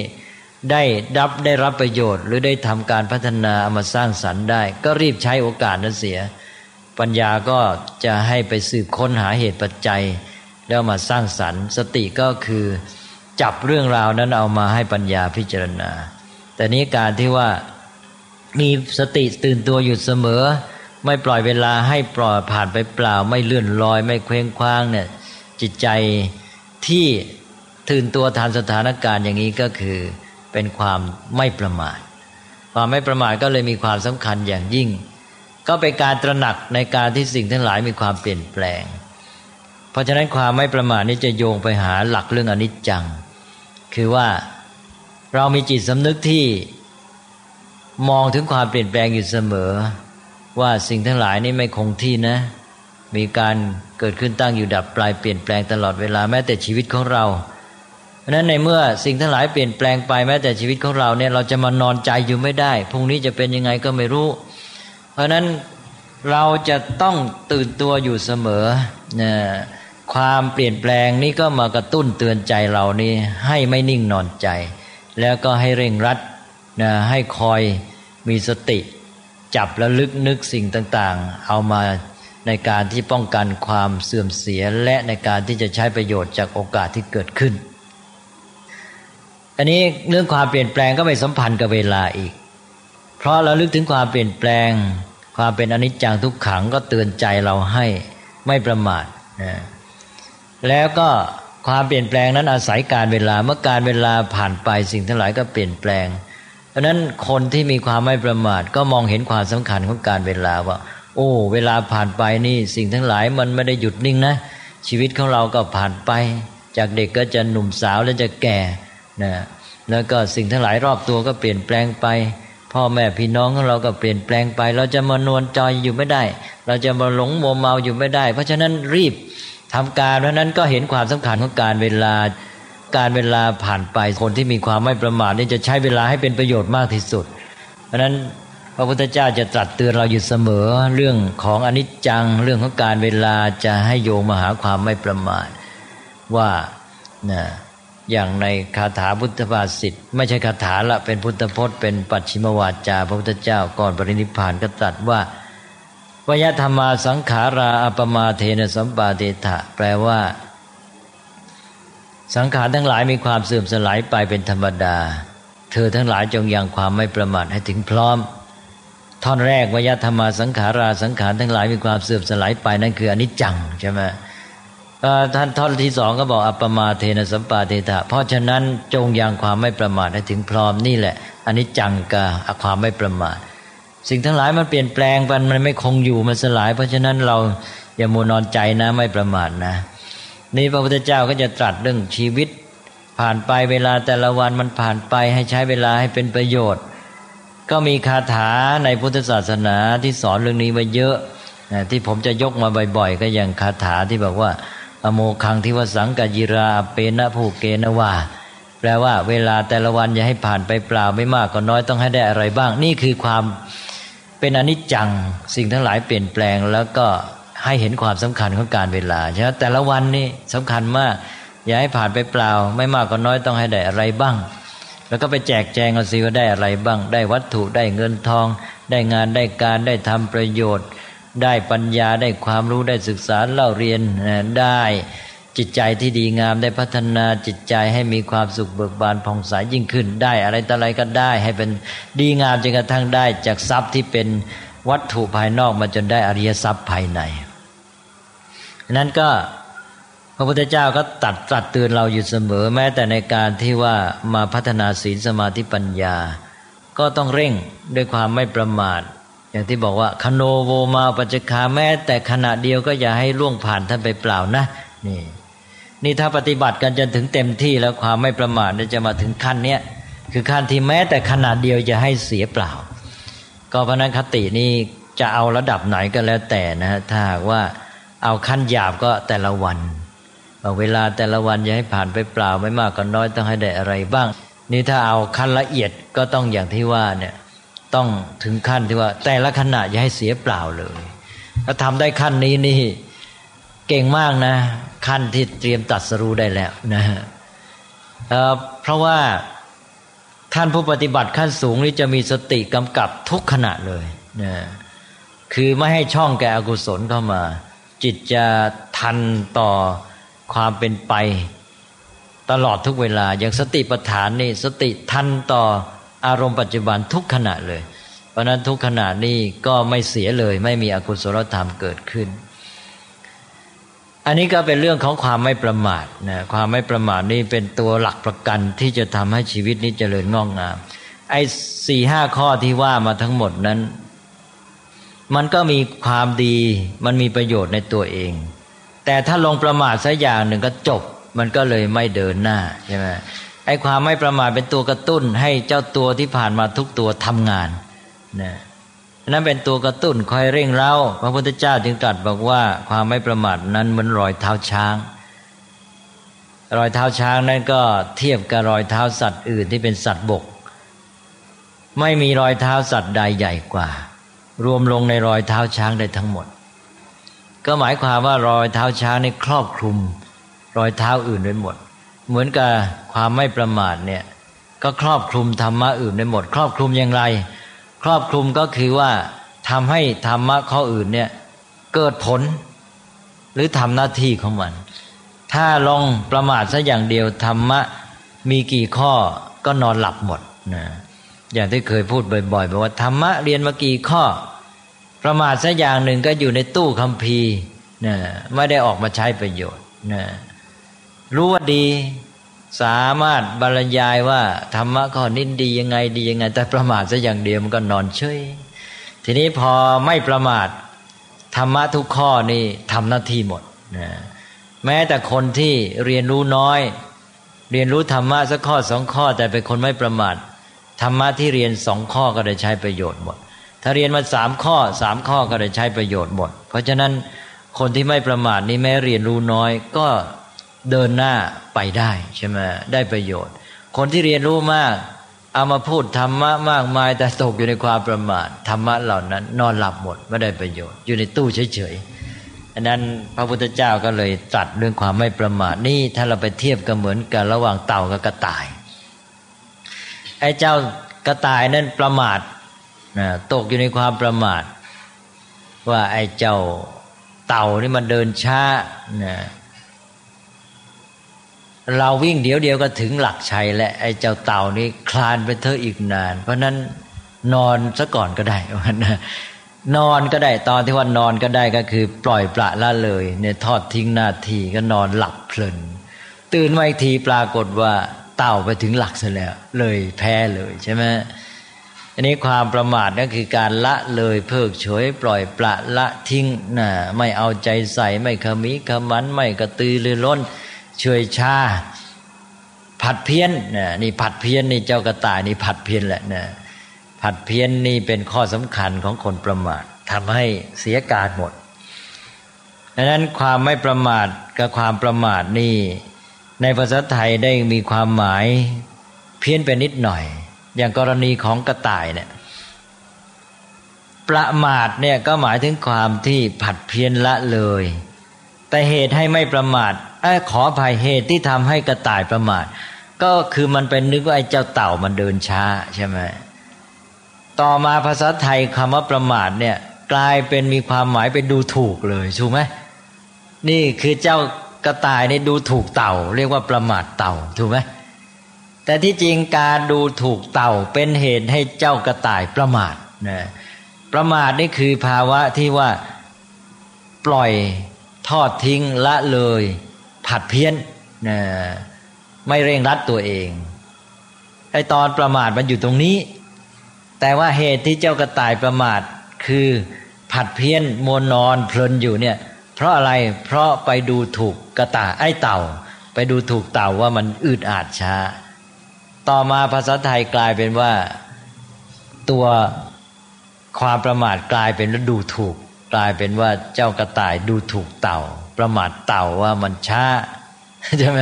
ได้รับได้รับประโยชน์ หรือได้ทำการพัฒนาเอามาสร้างสรรค์ได้ ก็รีบใช้โอกาสนั้นเสีย ปัญญาก็จะให้ไปสืบค้นหาเหตุปัจจัย แล้วมาสร้างสรรค์ สติก็คือจับเรื่องราวนั้นเอามาให้ปัญญาพิจารณา แต่นี้การที่ว่ามีสติตื่นตัวอยู่เสมอ ไม่ปล่อยเวลาให้ปล่อยผ่านไปเปล่า ไม่เลื่อนลอย ไม่เคว้งคว้างเนี่ยจิตใจที่ตื่นตัวทันสถานการณ์อย่างนี้ก็คือเป็นความไม่ประมาทความไม่ประมาทก็เลยมีความสำคัญอย่างยิ่ง ก็เป็นการตระหนักในการที่สิ่งทั้งหลายมีความเปลี่ยนแปลง เพราะฉะนั้นความไม่ประมาทนี้จะโยงไปหาหลักเรื่องอนิจจัง คือว่าเรามีจิตสำนึกที่มองถึงความเปลี่ยนแปลงอยู่เสมอ ว่าสิ่งทั้งหลายนี่ไม่คงที่นะ มีการเกิดขึ้นตั้งอยู่ดับปลายเปลี่ยนแปลงตลอดเวลาแม้แต่ชีวิตของเราเพราะนั้นในเมื่อสิ่งทั้งหลายเปลี่ยนแปลงไปแม้แต่ชีวิตของเราเนี่ยเราจะมานอนใจอยู่ไม่ได้พรุ่งนี้จะเป็นยังไงก็ไม่รู้ เพราะนั้นเราจะต้องตื่นตัวอยู่เสมอนะความเปลี่ยนแปลงนี้ก็มากระตุ้นเตือนใจเรานี่ให้ไม่นิ่งนอนใจ แล้วก็ให้เร่งรัดนะให้คอยมีสติ จับและลึกนึกสิ่งต่างๆ เอามาในการที่ป้องกันความเสื่อมเสียและในการที่จะใช้ประโยชน์จากโอกาสที่เกิดขึ้น อันนี้เรื่องความเปลี่ยนแปลงก็ไม่สัมพันธ์กับเวลาอีก เพราะเราลึกถึงความเปลี่ยนแปลง ความเป็นอนิจจังทุกขังก็เตือนใจเราให้ไม่ประมาทนะแล้วก็ความเปลี่ยนแปลงนั้นอาศัยการเวลาเมื่อการเวลาผ่านไปสิ่งทั้งหลายก็เปลี่ยนแปลง ราะนั้นคนที่มีความไม่ประมาทก็มองเห็นความสำคัญของการเวลาว่า โอ้ เวลาผ่านไปนี่สิ่งทั้งหลายมันไม่ได้หยุดนิ่งนะ ชีวิตของเราก็ผ่านไป จากเด็กก็จะหนุ่มสาวแล้วจะแก่นะแล้วก็สิ่งทั้งหลายรอบตัวก็เปลี่ยนแปลงไปพ่อแม่พี่น้องของเราก็เปลี่ยนแปลงไป เราจะมานวนจอยอยู่ไม่ได้ เราจะมาหลงโมเมาอยู่ไม่ได้ เพราะฉะนั้นรีบทำการเพราะนั้นก็เห็นความสำคัญของการเวลา การเวลาผ่านไปคนที่มีความไม่ประมาทนี่จะใช้เวลาให้เป็นประโยชน์มากที่สุด เพราะนั้นพระพุทธเจ้าจะตรัสเตือนเราอยู่เสมอเรื่องของอนิจจังเรื่องของการเวลาจะให้โยงมาหาความไม่ประมาทว่านะอย่างในคาถาพุทธภาษิตไม่ใช่คาถาละเป็นพุทธพจน์เป็นปัจฉิมวาจา พระพุทธเจ้าก่อนปรินิพานก็ตรัสว่าวยธรรมาสังขาราอปมาเทนสัมปาเตถะแปลว่า สังขารทั้งหลายมีความเสื่อมสลายไปเป็นธรรมดา เธอทั้งหลายจงยังความไม่ประมาทให้ถึงพร้อม ท่อนแรกวยธรรมาสังขาราสังขารทั้งหลายมีความเสื่อมสลายไปนั่นคืออนิจจังใช่ไหมท่านท่อนที่สองก็บอกอัปมาเทนะสัมปาเทถะเพราะฉะนั้นจงยังความไม่ประมาทให้ถึงพร้อมนี่แหละอนิจจังกับความไม่ประมาท สิ่งทั้งหลายมันเปลี่ยนแปลงไปมันไม่คงอยู่มันสลาย เพราะฉะนั้นเราอย่ามัวนอนใจนะไม่ประมาทนะ นี่พระพุทธเจ้าก็จะตรัสเรื่องชีวิต ผ่านไปเวลาแต่ละวันมันผ่านไปให้ใช้เวลาให้เป็นประโยชน์ ก็มีคาถาในพุทธศาสนาที่สอนเรื่องนี้ไว้เยอะที่ผมจะยกมาบ่อย ๆ ก็อย่างคาถาที่บอกว่า อโมคังทิวสังกยิราเปนะผูเกนวาแปลว่าเวลาแต่ละวันอย่าให้ผ่านไปเปล่าไม่มากก็น้อยต้องให้ได้อะไรบ้าง นี่คือความเป็นอนิจจัง สิ่งทั้งหลายเปลี่ยนแปลงแล้วก็ ให้เห็นความสำคัญของการเวลาใช่ไหมแต่ละวันนี่สำคัญมาก อย่าให้ผ่านไปเปล่า ไม่มากก็น้อยต้องให้ได้อะไรบ้าง แล้วก็ไปแจกแจงเอาสิว่าได้อะไรบ้าง ได้วัตถุได้เงินทอง ได้งานได้การได้ทำประโยชน์ ได้ปัญญาได้ความรู้ได้ศึกษาเล่าเรียนได้จิตใจที่ดีงามได้พัฒนาจิตใจให้มีความสุขเบิกบานผ่องใสยยิ่งขึ้นได้อะไรต่ออะไรก็ได้ ให้เป็นดีงามจนกระทั่งได้จากทรัพย์ที่เป็นวัตถุภายนอกมาจนได้อริยทรัพย์ภายใน นั้นก็พระพุทธเจ้าก็ตัดตรัสเตือนเราอยู่เสมอ แม้แต่ในการที่ว่ามาพัฒนาศีลสมาธิปัญญา ก็ต้องเร่งด้วยความไม่ประมาท อย่างที่บอกว่าคโนโวมาปัจจคาแม้แต่ขณะเดียวก็อย่าให้ล่วงผ่านท่านไปเปล่านะนี่นี่ถ้าปฏิบัติกันจนถึงเต็มที่แล้วความไม่ประมาทจะมาถึงขั้นเนี้ยคือขั้นที่แม้แต่ขนาดเดียวจะให้เสียเปล่า ก็พระนันคตินี่จะเอาระดับไหนก็แล้วแต่นะถ้าว่า เอาขั้นหยาบก็แต่ละวันเวลาแต่ละวันอย่าให้ผ่านไปเปล่าไม่มากก็น้อยต้องให้ได้อะไรบ้าง นี่ถ้าเอาขั้นละเอียดก็ต้องอย่างที่ว่าเนี่ยต้องถึงขั้นที่ว่า แต่ละขณะอย่าให้เสียเปล่าเลย ถ้าทำได้ขั้นนี้นี่เก่งมากนะ ขั้นที่เตรียมตัดสรู้ได้แล้วนะฮะเพราะว่าท่านผู้ปฏิบัติขั้นสูงนี้จะมีสติกำกับทุกขณะเลยนะคือไม่ให้ช่องแก่อกุศลเข้ามา จิตจะทันต่อความเป็นไป ตลอดทุกเวลา อย่างสติปัฏฐานนี่สติทันต่ออารมณ์ปัจจุบันทุกขณะเลย เพราะนั้นทุกขณะนี้ก็ไม่เสียเลย ไม่มีอกุศลธรรมเกิดขึ้น อันนี้ก็เป็นเรื่องของความไม่ประมาทนะความไม่ประมาทนี่เป็นตัวหลักประกันที่จะทำให้ชีวิตนี้เจริญงอกงามไอ้สี่ห้าข้อที่ว่ามาทั้งหมดนั้น มันก็มีความดี มันมีประโยชน์ในตัวเอง แต่ถ้าลงประมาทสักอย่างหนึ่งก็จบ มันก็เลยไม่เดินหน้าใช่ไหมไอ้ความไม่ประมาทเป็นตัวกระตุ้น ให้เจ้าตัวที่ผ่านมาทุกตัวทำงานนะนั้นเป็นตัวกระตุ้นคอยเร่งเร้าพระพุทธเจ้าจึงตรัสบอกว่า ความไม่ประมาทนั้นเหมือนรอยเท้าช้าง รอยเท้าช้างนั้นก็เทียบกับรอยเท้าสัตว์อื่นที่เป็นสัตว์บก ไม่มีรอยเท้าสัตว์ใดใหญ่กว่า รวมลงในรอยเท้าช้างได้ทั้งหมด ก็หมายความว่ารอยเท้าช้างนี่ครอบคลุม รอยเท้าอื่นไว้หมด เหมือนกับความไม่ประมาทเนี่ยก็ครอบคลุมธรรมะอื่นได้หมด ครอบคลุมอย่างไร ครอบคลุมก็คือว่าทำให้ธรรมะข้ออื่นเนี่ยเกิดผล หรือทำหน้าที่ของมัน ถ้าลองประมาทซะอย่างเดียวธรรมะมีกี่ข้อก็นอนหลับหมดนะ อย่างที่เคยพูดบ่อยๆบอกว่าธรรมะเรียนมากี่ข้อ ประมาทซะอย่างหนึ่งก็อยู่ในตู้คัมภีร์นะไม่ได้ออกมาใช้ประโยชน์นะรู้ว่าดีสามารถบรรยายว่าธรรมะข้อนี้ดียังไงดียังไง แต่ประมาทซะอย่างเดียวมันก็นอนเฉยทีนี้พอไม่ประมาทธรรมะทุกข้อนี่ทำหน้าที่หมดนะแม้แต่คนที่เรียนรู้น้อย เรียนรู้ธรรมะสักข้อสองข้อ แต่เป็นคนไม่ประมาท ธรรมะที่เรียนสองข้อก็ได้ใช้ประโยชน์หมด ถ้าเรียนมาสามข้อสามข้อก็ได้ใช้ประโยชน์หมด เพราะฉะนั้นคนที่ไม่ประมาทนี่แม้เรียนรู้น้อยก็เดินหน้าไปได้ใช่ไหมได้ประโยชน์ คนที่เรียนรู้มาก เอามาพูดธรรมะมากมาย แต่ตกอยู่ในความประมาทธรรมะเหล่านั้น นอนหลับหมดไม่ได้ประโยชน์ อยู่ในตู้เฉยๆอันนั้นพระพุทธเจ้าก็เลยตรัสเรื่องความไม่ประมาทนี่ถ้าเราไปเทียบกันเหมือนกันระหว่างเต่ากับกระต่าย ไอ้เจ้ากระต่ายนั้นประมาทนะตกอยู่ในความประมาท ว่าไอ้เจ้าเต่านี่มันเดินช้านะเราวิ่งเดี๋ยวเดียวก็ถึงหลักชัยและไอ้เจ้าเต่านี่คลานไปเธออีกนาน เพราะนั้นนอนซะก่อนก็ได้วันนะนอนก็ได้ตอนที่ว่านอนก็ได้ก็คือ ปล่อยปละละเลยเนี่ยทอดทิ้งหน้าทีก็นอนหลับเพลิน ตื่นมาอีกทีปรากฏว่า เต่าไปถึงหลักซะแล้ว เลยแพ้เลยใช่ไหมอันนี้ความประมาทนั่นคือการละเลยเพิกเฉยปล่อยปละละทิ้งนะไม่เอาใจใส่ไม่ขมิขมันไม่กระตือรือร้นเฉยชา ผัดเพี้ยนนะนี่ผัดเพี้ยนนี่เจ้ากระต่ายนี่ผัดเพี้ยนแหละนะผัดเพี้ยนนี่เป็นข้อสำคัญของคนประมาททำให้เสียการหมดดังนั้นความไม่ประมาทกับความประมาทนี่ ในภาษาไทยได้มีความหมายเพี้ยนไปนิดหน่อย อย่างกรณีของกระต่ายเนี่ยประมาทเนี่ยก็หมายถึงความที่ผัดเพี้ยนละเลย แต่เหตุให้ไม่ประมาทอขอภัยเหตุที่ทำให้กระต่ายประมาท ก็คือมันเป็นนึกว่าไอ้เจ้าเต่ามันเดินช้าใช่ไหมต่อมาภาษาไทยคำว่าประมาทเนี่ยกลายเป็นมีความหมายไปดูถูกเลยถูกไหมนี่คือเจ้า กระต่ายนี่ดูถูกเต่า เรียกว่าประมาทเต่าถูกไหมแต่ที่จริงการดูถูกเต่าเป็นเหตุให้เจ้ากระต่ายประมาทนะประมาทนี่คือภาวะที่ว่าปล่อยทอดทิ้งละเลยผัดเพี้ยนนะไม่เร่งรัดตัวเองไอตอนประมาทมันอยู่ตรงนี้ แต่ว่าเหตุที่เจ้ากระต่ายประมาทคือผัดเพี้ยนมัวนอนเพลินอยู่เนี่ย เพราะอะไรเพราะไปดูถูกกระต่ายไอเต่า ไปดูถูกเต่าว่ามันอืดอาดช้า ต่อมาภาษาไทยกลายเป็นว่าตัวความประมาทกลายเป็นดูถูก กลายเป็นว่าเจ้ากระต่ายดูถูกเต่า ประมาทเต่าว่ามันช้าใช่ไหม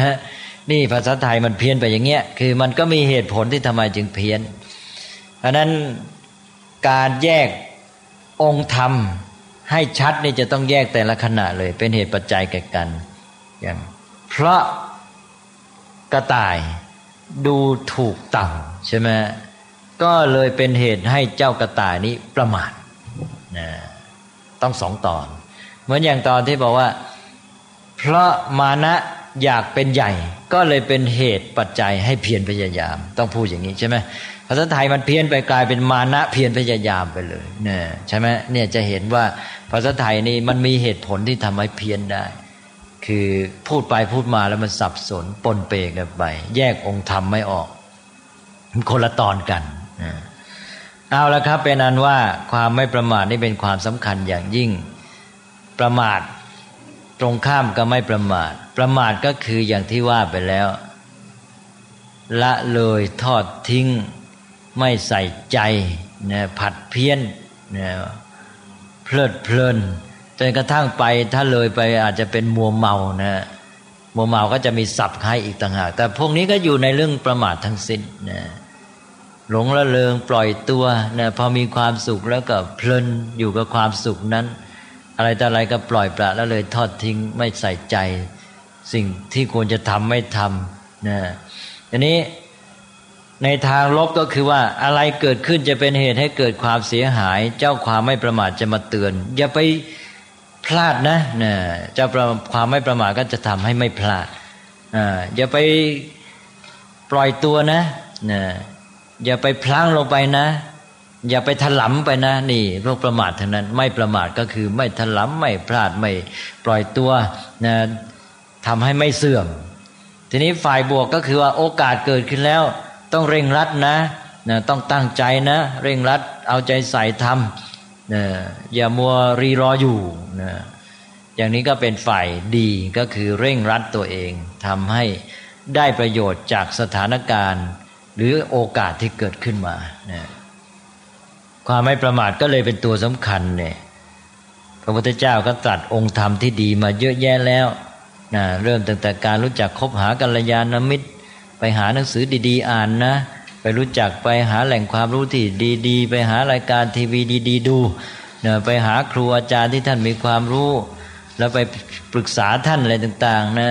นี่ภาษาไทยมันเพี้ยนไปอย่างเงี้ยคือมันก็มีเหตุผลที่ทำไมจึงเพี้ยนเพราะนั้นการแยกองค์ธรรม ให้ชัดนี่จะต้องแยกแต่ละขณะเลย เป็นเหตุปัจจัยแก่กัน อย่างเพราะกระต่ายดูถูกเต่าใช่ไหมก็เลยเป็นเหตุให้เจ้ากระต่ายนี้ประมาทนะต้องสองตอน เหมือนอย่างตอนที่บอกว่า เพราะมานะอยากเป็นใหญ่ ก็เลยเป็นเหตุปัจจัยให้เพียรพยายาม ต้องพูดอย่างนี้ใช่ไหม ภาษาไทยมันเพี้ยนไปกลายเป็นมานะเพียรพยายามไปเลยเนี่ยใช่ไหมเนี่ยจะเห็นว่าภาษาไทยนี่มันมีเหตุผลที่ทำให้เพี้ยนได้ คือพูดไปพูดมาแล้วมันสับสนปนเปกันไป แยกองค์ธรรมไม่ออกคนละตอนกันเอาละครับเป็นอันว่าความไม่ประมาทนี่เป็นความสำคัญอย่างยิ่งประมาทตรงข้ามก็ไม่ประมาท ประมาทก็คืออย่างที่ว่าไปแล้ว ละเลยทอดทิ้ง ไม่ใส่ใจนะผัดเพี้ยนนะเพลิดเพลินจนกระทั่งไปถ้าเลยไปอาจจะเป็นมัวเมานะมัวเมาก็จะมีศัพท์คล้ายอีกต่างหาก แต่พวกนี้ก็อยู่ในเรื่องประมาททั้งสิ้นนะหลงละเลงปล่อยตัวนะพอมีความสุขแล้วก็เพลินอยู่กับความสุขนั้น อะไรแต่อะไรก็ปล่อยปละแล้วเลยทอดทิ้งไม่ใส่ใจ สิ่งที่ควรจะทำไม่ทำนะอันนี้ ในทางลบก็คือว่าอะไรเกิดขึ้นจะเป็นเหตุให้เกิดความเสียหาย เจ้าความไม่ประมาทจะมาเตือน อย่าไปพลาดนะเนี่ยเจ้าความไม่ประมาทก็จะทำให้ไม่พลาดอ่าอย่าไปปล่อยตัวนะเนี่ยอย่าไปพลั้งลงไปนะ อย่าไปถลำไปนะ นี่พวกประมาททั้งนั้น ไม่ประมาทก็คือไม่ถลำไม่พลาดไม่ปล่อยตัวนะทำให้ไม่เสื่อม ทีนี้ฝ่ายบวกก็คือว่าโอกาสเกิดขึ้นแล้ว ต้องเร่งรัดนะนะต้องตั้งใจนะ เร่งรัดเอาใจใส่ทำนะอย่ามัวรีรออยู่นะอย่างนี้ก็เป็นฝ่ายดีก็คือเร่งรัดตัวเองทำให้ได้ประโยชน์จากสถานการณ์ หรือโอกาสที่เกิดขึ้นมานะความไม่ประมาทก็เลยเป็นตัวสำคัญเนี่ยพระพุทธเจ้าก็ตรัสองค์ธรรมที่ดีมาเยอะแยะแล้วนะเริ่มตั้งแต่การรู้จักคบหากัลยาณมิตร ไปหาหนังสือดีๆ อ่านนะ ไปรู้จักไปหาแหล่งความรู้ที่ดีๆ ไปหารายการทีวีดีๆ ดูเนี่ยไปหาครูอาจารย์ที่ท่านมีความรู้ แล้วไปปรึกษาท่านอะไรต่างๆนะ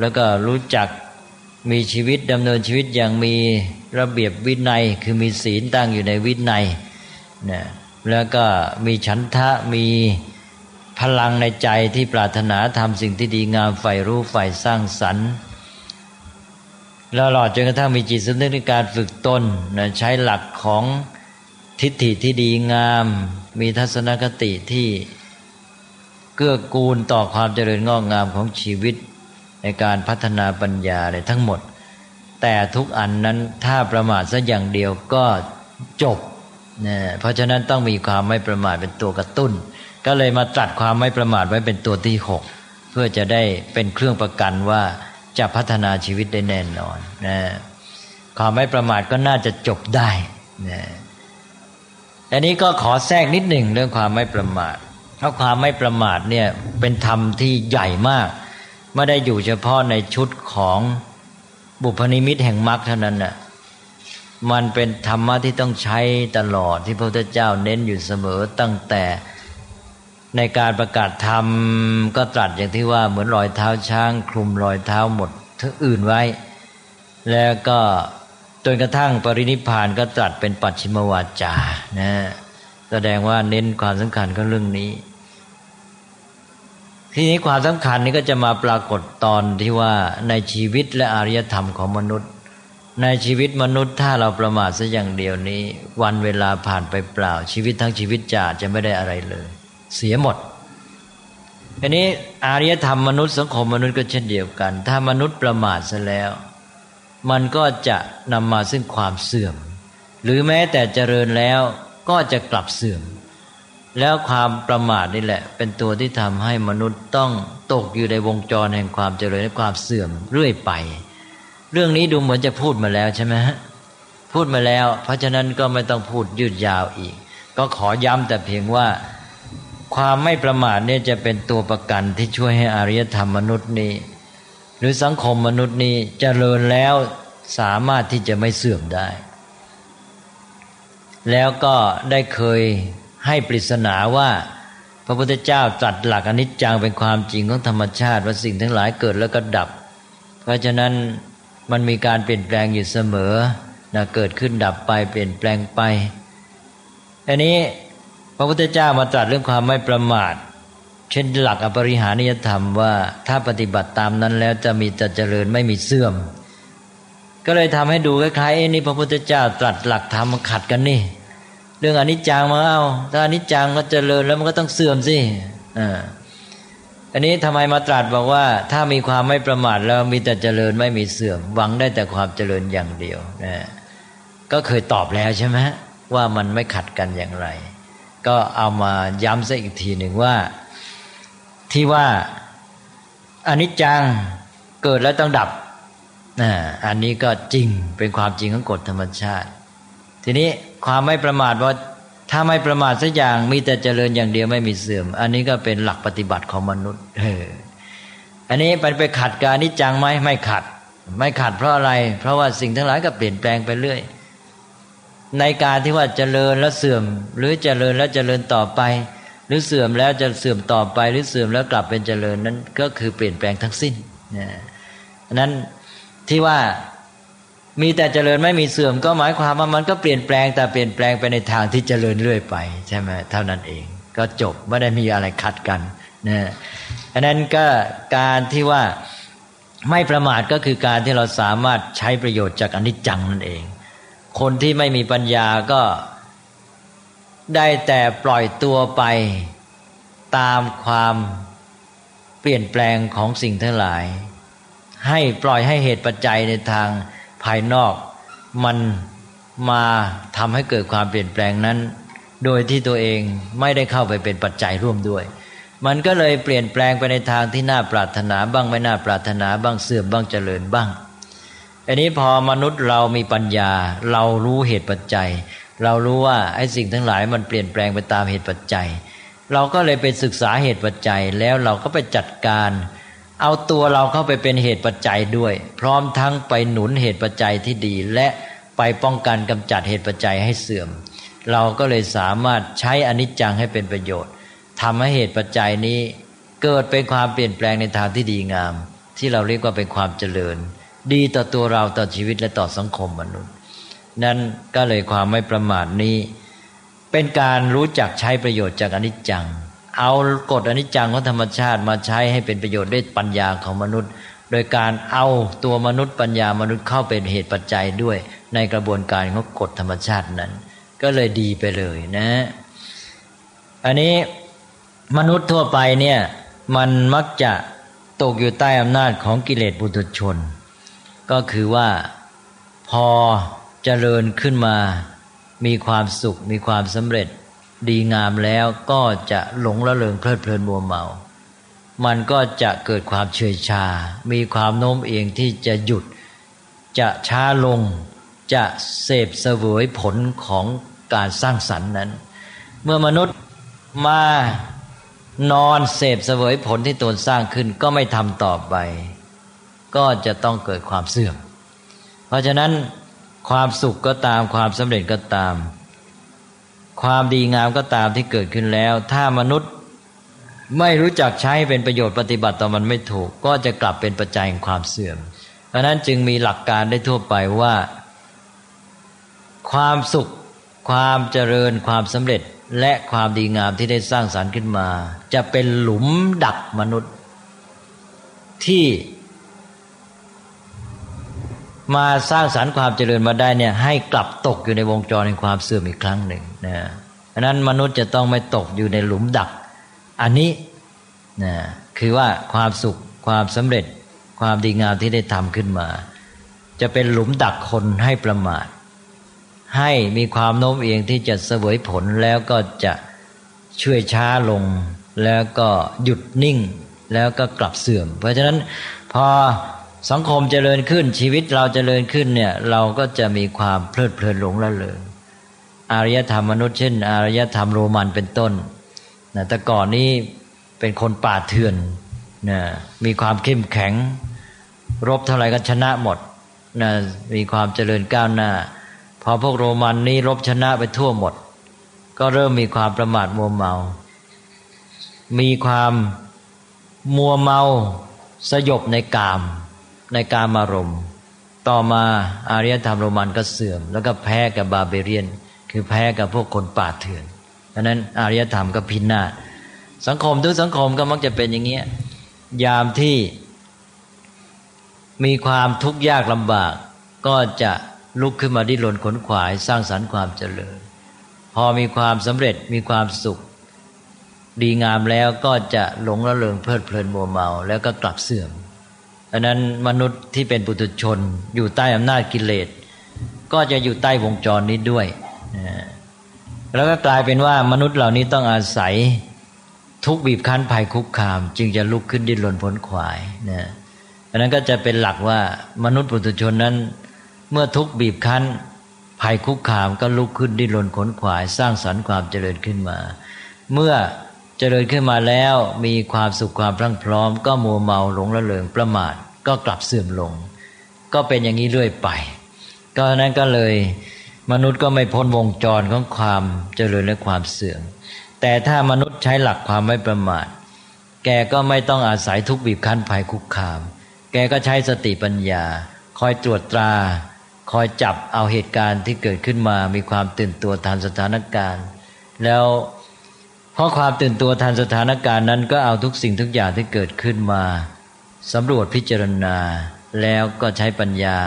แล้วก็รู้จักมีชีวิตดำเนินชีวิตอย่างมีระเบียบวินัย คือมีศีลตั้งอยู่ในวินัยนะแล้วก็มีฉันทะมีพลังในใจที่ปรารถนาทำสิ่งที่ดีงามใฝ่รู้ใฝ่สร้างสรรค์ แล้วหลอดจนกระทั่งมีจิตสำนึกในการฝึกตนนะใช้หลักของทิฏฐิที่ดีงาม มีทัศนคติที่เกื้อกูลต่อความเจริญงอกงามของชีวิต ในการพัฒนาปัญญาเลยทั้งหมด แต่ทุกอันนั้นถ้าประมาทสักอย่างเดียวก็จบนะเพราะฉะนั้นต้องมีความไม่ประมาทเป็นตัวกระตุ้น ก็เลยมาตรัสความไม่ประมาทไว้เป็นตัวที่หกเพื่อจะได้เป็นเครื่องประกันว่า จะพัฒนาชีวิตได้แน่นอนนะความไม่ประมาทก็น่าจะจบได้นะอันนี้ก็ขอแทรกนิดหนึ่งเรื่องความไม่ประมาท เพราะความไม่ประมาทเนี่ยเป็นธรรมที่ใหญ่มาก ไม่ได้อยู่เฉพาะในชุดของบุพนิมิตแห่งมรรคเท่านั้นนะ่ะมันเป็นธรรมะที่ต้องใช้ตลอดที่พระพุทธเจ้าเน้นอยู่เสมอตั้งแต่ ในการประกาศธรรมก็ตรัสอย่างที่ว่าเหมือนรอยเท้าช้าง คลุมรอยเท้าหมดทั้งอื่นไว้ แล้วก็จนกระทั่งปรินิพานก็ตรัสเป็นปัจฉิมวาจานะแสดงว่าเน้นความสำคัญก็เรื่องนี้ ทีนี้ความสำคัญนี้ก็จะมาปรากฏตอนที่ว่าในชีวิตและอารยธรรมของมนุษย์ ในชีวิตมนุษย์ถ้าเราประมาทสัอย่างเดียวนี้ วันเวลาผ่านไปเปล่าชีวิตทั้งชีวิตจะจะไม่ได้อะไรเลย เสียหมดอันนี้อารยธรรมมนุษย์สังคมมนุษย์ก็เช่นเดียวกัน ถ้ามนุษย์ประมาทซะแล้ว มันก็จะนำมาซึ่งความเสื่อม หรือแม้แต่เจริญแล้วก็จะกลับเสื่อม แล้วความประมาทนี่แหละ เป็นตัวที่ทำให้มนุษย์ต้องตกอยู่ในวงจรแห่งความเจริญและความเสื่อมเรื่อยไป เรื่องนี้ดูเหมือนจะพูดมาแล้วใช่ไหมฮะพูดมาแล้ว เพราะฉะนั้นก็ไม่ต้องพูดยืดยาวอีก ก็ขอย้ำแต่เพียงว่า ความไม่ประมาทเนี่ยจะเป็นตัวประกันที่ช่วยให้อารยธรรมมนุษย์นี้ หรือสังคมมนุษย์นี้จเจริญแล้วสามารถที่จะไม่เสื่อมได้ แล้วก็ได้เคยให้ปริศนาว่า พระพุทธเจ้าตรัสหลักอนิจจังเป็นความจริงของธรรมชาติว่าสิ่งทั้งหลายเกิดแล้วก็ดับ เพราะฉะนั้นมันมีการเปลี่ยนแปลงอยู่เสมอนะเกิดขึ้นดับไปเปลี่ยนแปลงไปอันนี้ พระพุทธเจ้ามาตรัสเรื่องความไม่ประมาท เช่นหลักอปริหานิยธรรมว่าถ้าปฏิบัติตามนั้นแล้วจะมีแต่เจริญไม่มีเสื่อม ก็เลยทำให้ดูคล้ายๆนี่พระพุทธเจ้าตรัสหลักธรรมขัดกันนี่ เรื่องอนิจจังมาเอาถ้าอนิจจังก็เจริญแล้วมันก็ต้องเสื่อมสิอ่าอันนี้ทำไมมาตรัสบอกว่าถ้ามีความไม่ประมาทแล้วมีแต่เจริญไม่มีเสื่อม หวังได้แต่ความเจริญอย่างเดียวนะก็เคยตอบแล้วใช่ไหมว่ามันไม่ขัดกันอย่างไร ก็เอามาย้ำซะอีกทีหนึ่งว่า ที่ว่าอนิจจังเกิดแล้วต้องดับนะอันนี้ก็จริงเป็นความจริงของกฎธรรมชาติ ทีนี้ความไม่ประมาทว่าถ้าไม่ประมาทสักอย่างมีแต่เจริญอย่างเดียวไม่มีเสื่อม อันนี้ก็เป็นหลักปฏิบัติของมนุษย์เอออันนี้มันไปขัดกับอนิจจังไหมไม่ขัด ไม่ขัดเพราะอะไร เพราะว่าสิ่งทั้งหลายก็เปลี่ยนแปลงไปเรื่อย ในการที่ว่าเจริญแล้วเสื่อม หรือเจริญแล้วเจริญต่อไป หรือเสื่อมแล้วจะเสื่อมต่อไป หรือเสื่อมแล้วกลับเป็นเจริญนั้นก็คือเปลี่ยนแปลงทั้งสิ้นนะนั้นที่ว่ามีแต่เจริญไม่มีเสื่อมก็หมายความว่ามันก็เปลี่ยนแปลงแต่เปลี่ยนแปลงไปในทางที่เจริญเรื่อยไปใช่ไหมเท่านั้นเอง ก็จบไม่ได้มีอะไรขัดกันนะอันนั้นก็การที่ว่าไม่ประมาทก็คือการที่เราสามารถใช้ประโยชน์จากอนิจจังนั่นเอง คนที่ไม่มีปัญญาก็ได้แต่ปล่อยตัวไป ตามความเปลี่ยนแปลงของสิ่งทั้งหลาย ให้ปล่อยให้เหตุปัจจัยในทางภายนอก มันมาทำให้เกิดความเปลี่ยนแปลงนั้น โดยที่ตัวเองไม่ได้เข้าไปเป็นปัจจัยร่วมด้วย มันก็เลยเปลี่ยนแปลงไปในทางที่น่าปรารถนาบ้างไม่น่าปรารถนาบ้างเสื่อมบ้างเจริญบ้าง อันนี้พอมนุษย์เรามีปัญญา เรารู้เหตุปัจจัย เรารู้ว่าไอ้สิ่งทั้งหลายมันเปลี่ยนแปลงไปตามเหตุปัจจัย เราก็เลยไปศึกษาเหตุปัจจัยแล้วเราก็ไปจัดการ เอาตัวเราเข้าไปเป็นเหตุปัจจัยด้วย พร้อมทั้งไปหนุนเหตุปัจจัยที่ดี และไปป้องกันกำจัดเหตุปัจจัยให้เสื่อม เราก็เลยสามารถใช้อนิจจังให้เป็นประโยชน์ทำให้เหตุปัจจัยนี้ เกิดเป็นความเปลี่ยนแปลงในทางที่ดีงาม ที่เราเรียกว่าเป็นความเจริญ ดีต่อตัวเราต่อชีวิตและต่อสังคมมนุษย์ นั้นก็เลยความไม่ประมาทนี้ เป็นการรู้จักใช้ประโยชน์จากอนิจจัง เอากฎอนิจจังของธรรมชาติมาใช้ให้เป็นประโยชน์ด้วยปัญญาของมนุษย์ โดยการเอาตัวมนุษย์ปัญญามนุษย์เข้าเป็นเหตุปัจจัยด้วย ในกระบวนการของกฎธรรมชาตินั้น ก็เลยดีไปเลยนะ อันนี้มนุษย์ทั่วไปเนี่ยมันมักจะตกอยู่ใต้อำนาจของกิเลสบุตุชน ก็คือว่าพอเจริญขึ้นมา มีความสุข มีความสำเร็จ ดีงามแล้วก็จะหลงละเลงเพลิดเพลินมัวเมา มันก็จะเกิดความเฉยชา มีความโน้มเอียงที่จะหยุด จะช้าลง จะเสพเสวยผลของการสร้างสรรค์นั้น เมื่อมนุษย์มานอนเสพเสวยผลที่ตนสร้างขึ้นก็ไม่ทำต่อไป ก็จะต้องเกิดความเสื่อม เพราะฉะนั้นความสุขก็ตามความสำเร็จก็ตาม ความดีงามก็ตามที่เกิดขึ้นแล้ว ถ้ามนุษย์ไม่รู้จักใช้เป็นประโยชน์ปฏิบัติต่อมันไม่ถูก ก็จะกลับเป็นปัจจัยแห่งความเสื่อม เพราะนั้นจึงมีหลักการได้ทั่วไปว่า ความสุข ความเจริญความสำเร็จและความดีงามที่ได้สร้างสารรค์ขึ้นมา จะเป็นหลุมดักมนุษย์ ที่ มาสร้างสารรค์ความเจริญมาได้เนี่ยให้กลับตกอยู่ในวงจรแห่งความเสื่อมอีกครั้งหนึ่งนะเพราะนั้นมนุษย์จะต้องไม่ตกอยู่ในหลุมดัก อันนี้นะคือว่าความสุขความสำเร็จความดีงามที่ได้ทำขึ้นมา จะเป็นหลุมดักคนให้ประมาท ให้มีความโน้มเอียงที่จะเสวยผลแล้วก็จะช่วยช้าลง แล้วก็หยุดนิ่ง แล้วก็กลับเสื่อม เพราะฉะนั้นพอ สังคมเจริญขึ้นชีวิตเราเจริญขึ้นเนี่ยเราก็จะมีความเพลิดเพลินหลงละเลยอารยธรรมมนุษย์เช่น อารยธรรมโรมันเป็นต้นนะแต่ก่อนนี้เป็นคนป่าเถื่อนนะมีความเข้มแข็ง รบเท่าไหร่ก็ชนะหมดนะมีความเจริญก้าวหน้า พอพวกโรมันนี้รบชนะไปทั่วหมด ก็เริ่มมีความประมาทมัวเมา มีความมัวเมาสยบในกาม ในการมารมต่อมาอารยธรรมโรมันก็เสื่อม แล้วก็แพ้กับบาเบเรียน คือแพ้กับพวกคนป่าเถื่อนเพราะนั้นอารยธรรมก็พินาศสังคมทุกสังคมก็มักจะเป็นอย่างเงี้ยยามที่มีความทุกข์ยากลำบาก ก็จะลุกขึ้นมาดิ้นรนขนขวาย สร้างสรรค์ความเจริญ พอมีความสำเร็จมีความสุข ดีงามแล้วก็จะหลงระเริงเพลิดเพลินมัวเมา แล้วก็กลับเสื่อม อันนั้นมนุษย์ที่เป็นปุถุชน อยู่ใต้อำนาจกิเลส ก็จะอยู่ใต้วงจรนี้ด้วยแล้วก็กลายเป็นว่ามนุษย์เหล่านี้ต้องอาศัยทุกบีบคั้นภัยคุกคาม จึงจะลุกขึ้นดิ้นรนผลขวายนะอันนั้นก็จะเป็นหลักว่ามนุษย์ปุถุชนนั้น เมื่อทุกบีบคั้นภัยคุกคามก็ลุกขึ้นดิ้นรนขนขวาย สร้างสรรค์ความเจริญขึ้นมา เมื่อ เจริญขึ้นมาแล้วมีความสุขความพรั่งพร้อม ก็มัวเมาหลงละเลงประมาทก็กลับเสื่อมลง ก็เป็นอย่างนี้เรื่อยไป ก็นั้นก็เลยมนุษย์ก็ไม่พ้นวงจรของความเจริญและความเสื่อมแต่ถ้ามนุษย์ใช้หลักความไม่ประมาท แกก็ไม่ต้องอาศัยทุกบีบคั้นภัยคุกคาม แกก็ใช้สติปัญญา คอยตรวจตรา คอยจับเอาเหตุการณ์ที่เกิดขึ้นมามีความตื่นตัวทันสถานการณ์ แล้ว เพราะความตื่นตัวทันสถานการณ์นั้นก็เอาทุกสิ่งทุกอย่างที่เกิดขึ้นมาสำรวจพิจารณา แล้วก็ใช้ปัญญา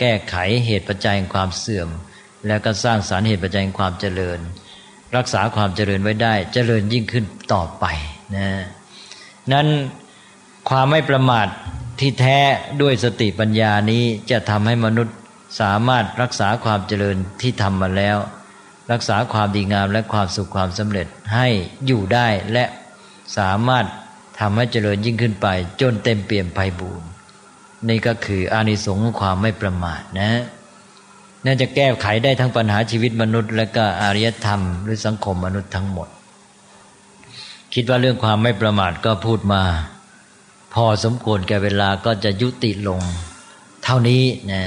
แก้ไขเหตุปัจจัยแห่งความเสื่อม แล้วก็สร้างสารเหตุปัจจัยแห่งความเจริญ รักษาความเจริญไว้ได้ เจริญยิ่งขึ้นต่อไปนะนั้นความไม่ประมาทที่แท้ด้วยสติปัญญานี้จะทำให้มนุษย์สามารถรักษาความเจริญที่ทำมาแล้ว รักษาความดีงามและความสุขความสำเร็จให้อยู่ได้และสามารถทำให้เจริญยิ่งขึ้นไป จนเต็มเปี่ยมไพบูรณ์นี่ก็คืออานิสงส์ของความไม่ประมาทนะน่าจะแก้ไขได้ทั้งปัญหาชีวิตมนุษย์ และก็อารยธรรม หรือสังคมมนุษย์ทั้งหมด คิดว่าเรื่องความไม่ประมาทก็พูดมา พอสมควรแก่เวลาก็จะยุติลง เท่านี้นะ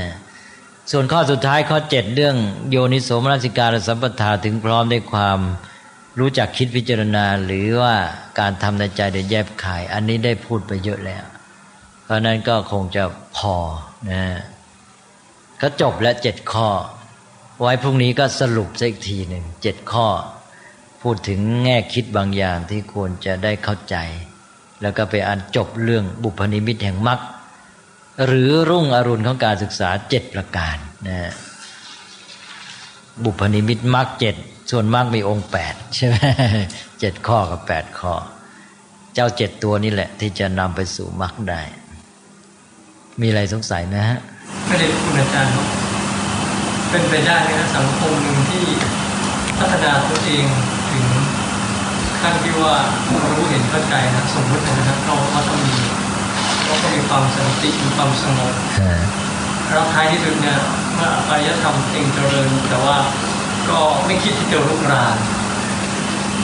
ส่วนข้อสุดท้ายข้อเจ็ดเรื่องโยนิโสมนสิการสัมปทาถึงพร้อมได้ความรู้จักคิดพิจารณาหรือว่าการทำในใจเดียแยบขาย อันนี้ได้พูดไปเยอะแล้ว เพราะนั้นก็คงจะพอนะก็จบแล้วเจ็ดข้อ ไว้พรุ่งนี้ก็สรุปสักทีหนึ่งเจ็ดข้อ พูดถึงแง่คิดบางอย่างที่ควรจะได้เข้าใจ แล้วก็ไปอ่านจบเรื่องบุพนิมิตแห่งมรรค หรือรุ่งอรุณของการศึกษาเจ็ดประการนะบุพนิมิตมรรคเจ็ดส่วนมากมีองค์แปดใช่ไหมเจ็ดข้อกับแปดข้อ เจ้าเจ็ดตัวนี่แหละ ที่จะนำไปสู่มรรคได้ มีอะไรสงสัยไหมฮะไม่ได้คุณอาจารย์ครับเป็นไปได้ไหมครับสังคมหนึ่งที่พัฒนาตัวเองถึงขั้นที่ว่ารู้เห็นเข้าใจนะสมมตินะครับเราเขาต้องมี เราก็มีความสันติมีความสงบแล้วท้ายที่สุดเนี่ยเมื่ออารยธรรมเองเจริญแต่ว่าก็ไม่คิดที่จะลุกราน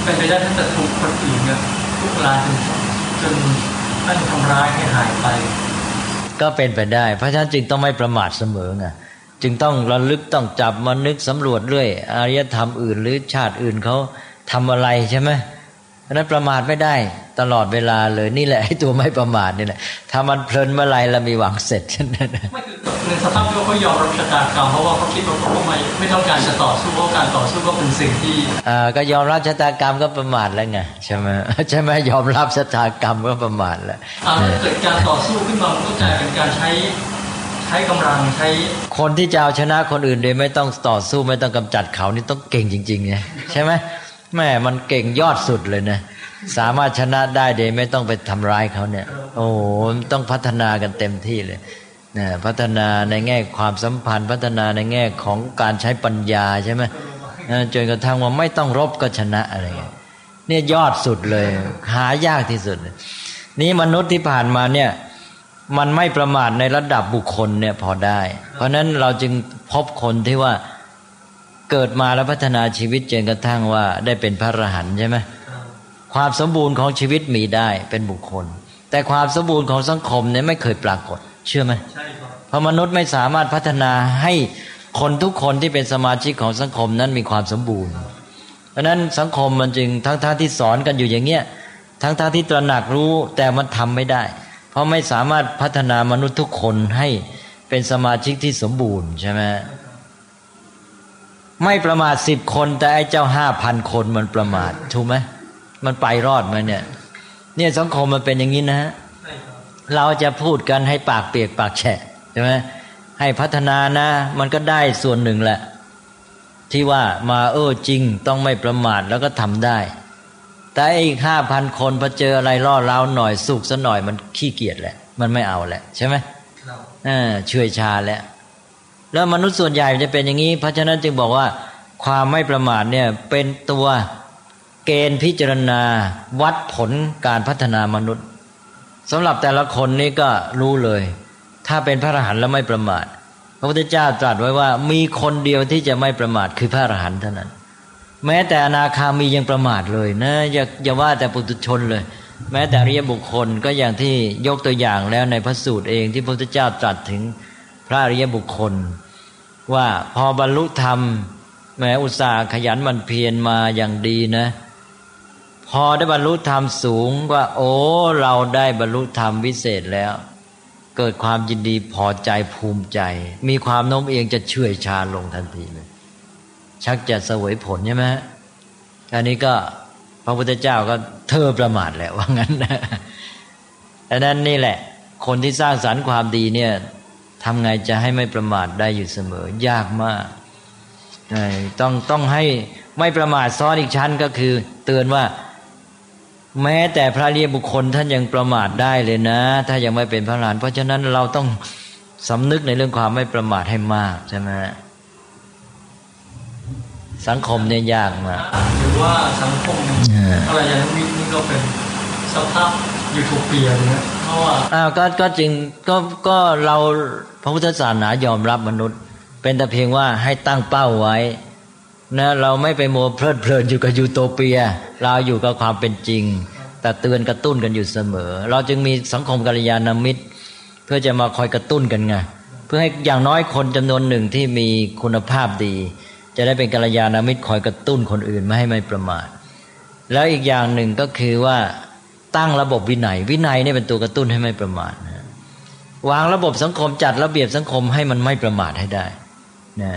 เป็นไปได้ถ้าจะถูกคนอื่นเนี่ยลุกรานจนจนนั่นทำร้ายให้หายไป ก็เป็นไปได้ เพราะฉะนั้นจึงต้องไม่ประมาทเสมอไงจึงต้องระลึกต้องจับมานึกสำรวจเรื่อยอารยธรรมอื่น หรือชาติอื่นเขาทำอะไรใช่ไหมเพ ราะนั้นประมาทไม่ได้ตลอดเวลาเลยนี่แหละไอ้ตัวไม่ประมาทนี่แหละถ้ามันเพลินเมื่อไรเรามีหวังเสร็จไม่คือในสภาพที่ว่าเขายอมรับชะตากรรมเพราะว่าเขาคิดว่าเขาไม่ไม่ต้องการจะต่อสู้เพราะการต่อสู้ก็เป็นสิ่งที่อ่าก็ยอมรับชะตากรรมก็ประมาทแล้วไงใช่ไหมใช่ไหมยอมรับชะตากรรมก็ประมาทแล้วอ่าถ้าเกิดการต่อสู้ขึ้นมามันก็กลายเป็นการใช้ใช้กำลังใช้คนที่จะเอาชนะคนอื่นโดยไม่ต้องต่อสู้ไม่ต้องกำจัดเขานี่ต้องเก่งจริงๆไงใช่ไหม แม่มันเก่งยอดสุดเลยนะสามารถชนะได้โดยไม่ต้องไปทำร้ายเขาเนี่ย โอ้โหต้องพัฒนากันเต็มที่เลยนะพัฒนาในแง่ความสัมพันธ์ พัฒนาในแง่ของการใช้ปัญญาใช่ไหมจนกระทั่งว่าไม่ต้องรบก็ชนะอะไรเงี้ยเนี่ยยอดสุดเลย หายากที่สุด นี่มนุษย์ที่ผ่านมาเนี่ยมันไม่ประมาทในระดับบุคคลเนี่ยพอได้ เพราะนั้นเราจึงพบคนที่ว่า เกิดมาแล้วพัฒนาชีวิตจนกระทั่งว่าได้เป็นพระอรหันต์ใช่ไหมความสมบูรณ์ของชีวิตมีได้เป็นบุคคล แต่ความสมบูรณ์ของสังคมเนี่ยไม่เคยปรากฏ เชื่อไหมใช่ครับเพราะมนุษย์ไม่สามารถพัฒนาให้คนทุกคนที่เป็นสมาชิกของสังคมนั้นมีความสมบูรณ์ เพราะนั้นสังคมมันจึงทั้งท่าที่สอนกันอยู่อย่างเงี้ยทั้งท่าที่ตระหนักรู้แต่มันทำไม่ได้ เพราะไม่สามารถพัฒนามนุษย์ทุกคนให้เป็นสมาชิกที่สมบูรณ์ใช่ไหม ไม่ประมาทสิบคน แต่ไอ้เจ้าห้าพันคนมันประมาทถูกไหมมันไปรอดไหมเนี่ย เนี่ยสังคมมันเป็นอย่างนี้นะฮะใช่ครับเราจะพูดกันให้ปากเปียกปากแฉะใช่ไหมให้พัฒนานะ มันก็ได้ส่วนหนึ่งแหละ ที่ว่ามาเออจริงต้องไม่ประมาทแล้วก็ทำได้ แต่อีกห้าพันคนพอเจออะไรล่อเล้าหน่อยสุกซะหน่อยมันขี้เกียจแหละ มันไม่เอาแหละ ใช่ไหมครับเออเชื่อยชาแล้ว แล้วมนุษย์ส่วนใหญ่จะเป็นอย่างนี้ เพราะฉะนั้นจึงบอกว่า ความไม่ประมาทเนี่ยเป็นตัวเกณฑ์พิจารณาวัดผลการพัฒนามนุษย์สำหรับแต่ละคนนี่ก็รู้เลย ถ้าเป็นพระอรหันต์แล้วไม่ประมาท พระพุทธเจ้าตรัสไว้ว่ามีคนเดียวที่จะไม่ประมาทคือพระอรหันต์เท่านั้น แม้แต่อนาคามียังประมาทเลยนะอย่าอย่าว่าแต่ปุถุชนเลย แม้แต่ริยบุคคลก็อย่างที่ยกตัวอย่างแล้วในพระสูตรเองที่พระพุทธเจ้าตรัสถึง พระอริยบุคคล ว่าพอบรรลุธรรม แม้อุตสาห์ขยันมันเพียรมาอย่างดีนะ พอได้บรรลุธรรมสูงว่า โอ้เราได้บรรลุธรรมวิเศษแล้ว เกิดความยินดีพอใจภูมิใจ มีความโน้มเอียงจะเชื่อยชาลงทันทีเลยชักจะเสวยผลใช่ไหมอันนี้ก็พระพุทธเจ้าก็เธอประมาทแหละว่างั้นนะดังนั้นนี่แหละ คนที่สร้างสรรค์ความดีเนี่ย ทำไงจะให้ไม่ประมาทได้อยู่เสมอ ยากมากเอ่อต้องต้องให้ไม่ประมาทซ้อนอีกชั้นก็คือ เตือนว่า แม้แต่พระเรียบุคคลท่านยังประมาทได้เลยนะ ถ้ายังไม่เป็นพระอรหันต์เพราะฉะนั้นเราต้องสำนึกในเรื่องความไม่ประมาทให้มากใช่ไหมฮะสังคมเนี่ยยากมากหรือว่าสังคมเอออะไรอย่างนี้นี่ก็เป็นสภาพยูโทเปียนะเพราะว่า อ้าวก็ก็จริงก็ก็เราพระพุทธศาสนายอมรับมนุษย์ เป็นแต่เพียงว่าให้ตั้งเป้าไว้นะเราไม่ไปมัวเพลิดเพลินอยู่กับยูโตเปีย เราอยู่กับความเป็นจริง แต่เตือนกระตุ้นกันอยู่เสมอ เราจึงมีสังคมกัลยาณมิตร เพื่อจะมาคอยกระตุ้นกันไงเพื่อให้อย่างน้อยคนจำนวนหนึ่งที่มีคุณภาพดี จะได้เป็นกัลยาณมิตรคอยกระตุ้นคนอื่นไม่ให้ไม่ประมาทแล้วอีกอย่างหนึ่งก็คือว่า ตั้งระบบวินัย วินัยนี่เป็นตัวกระตุ้นให้ไม่ประมาทนะวางระบบสังคมจัดระเบียบสังคมให้มันไม่ประมาทให้ได้นะ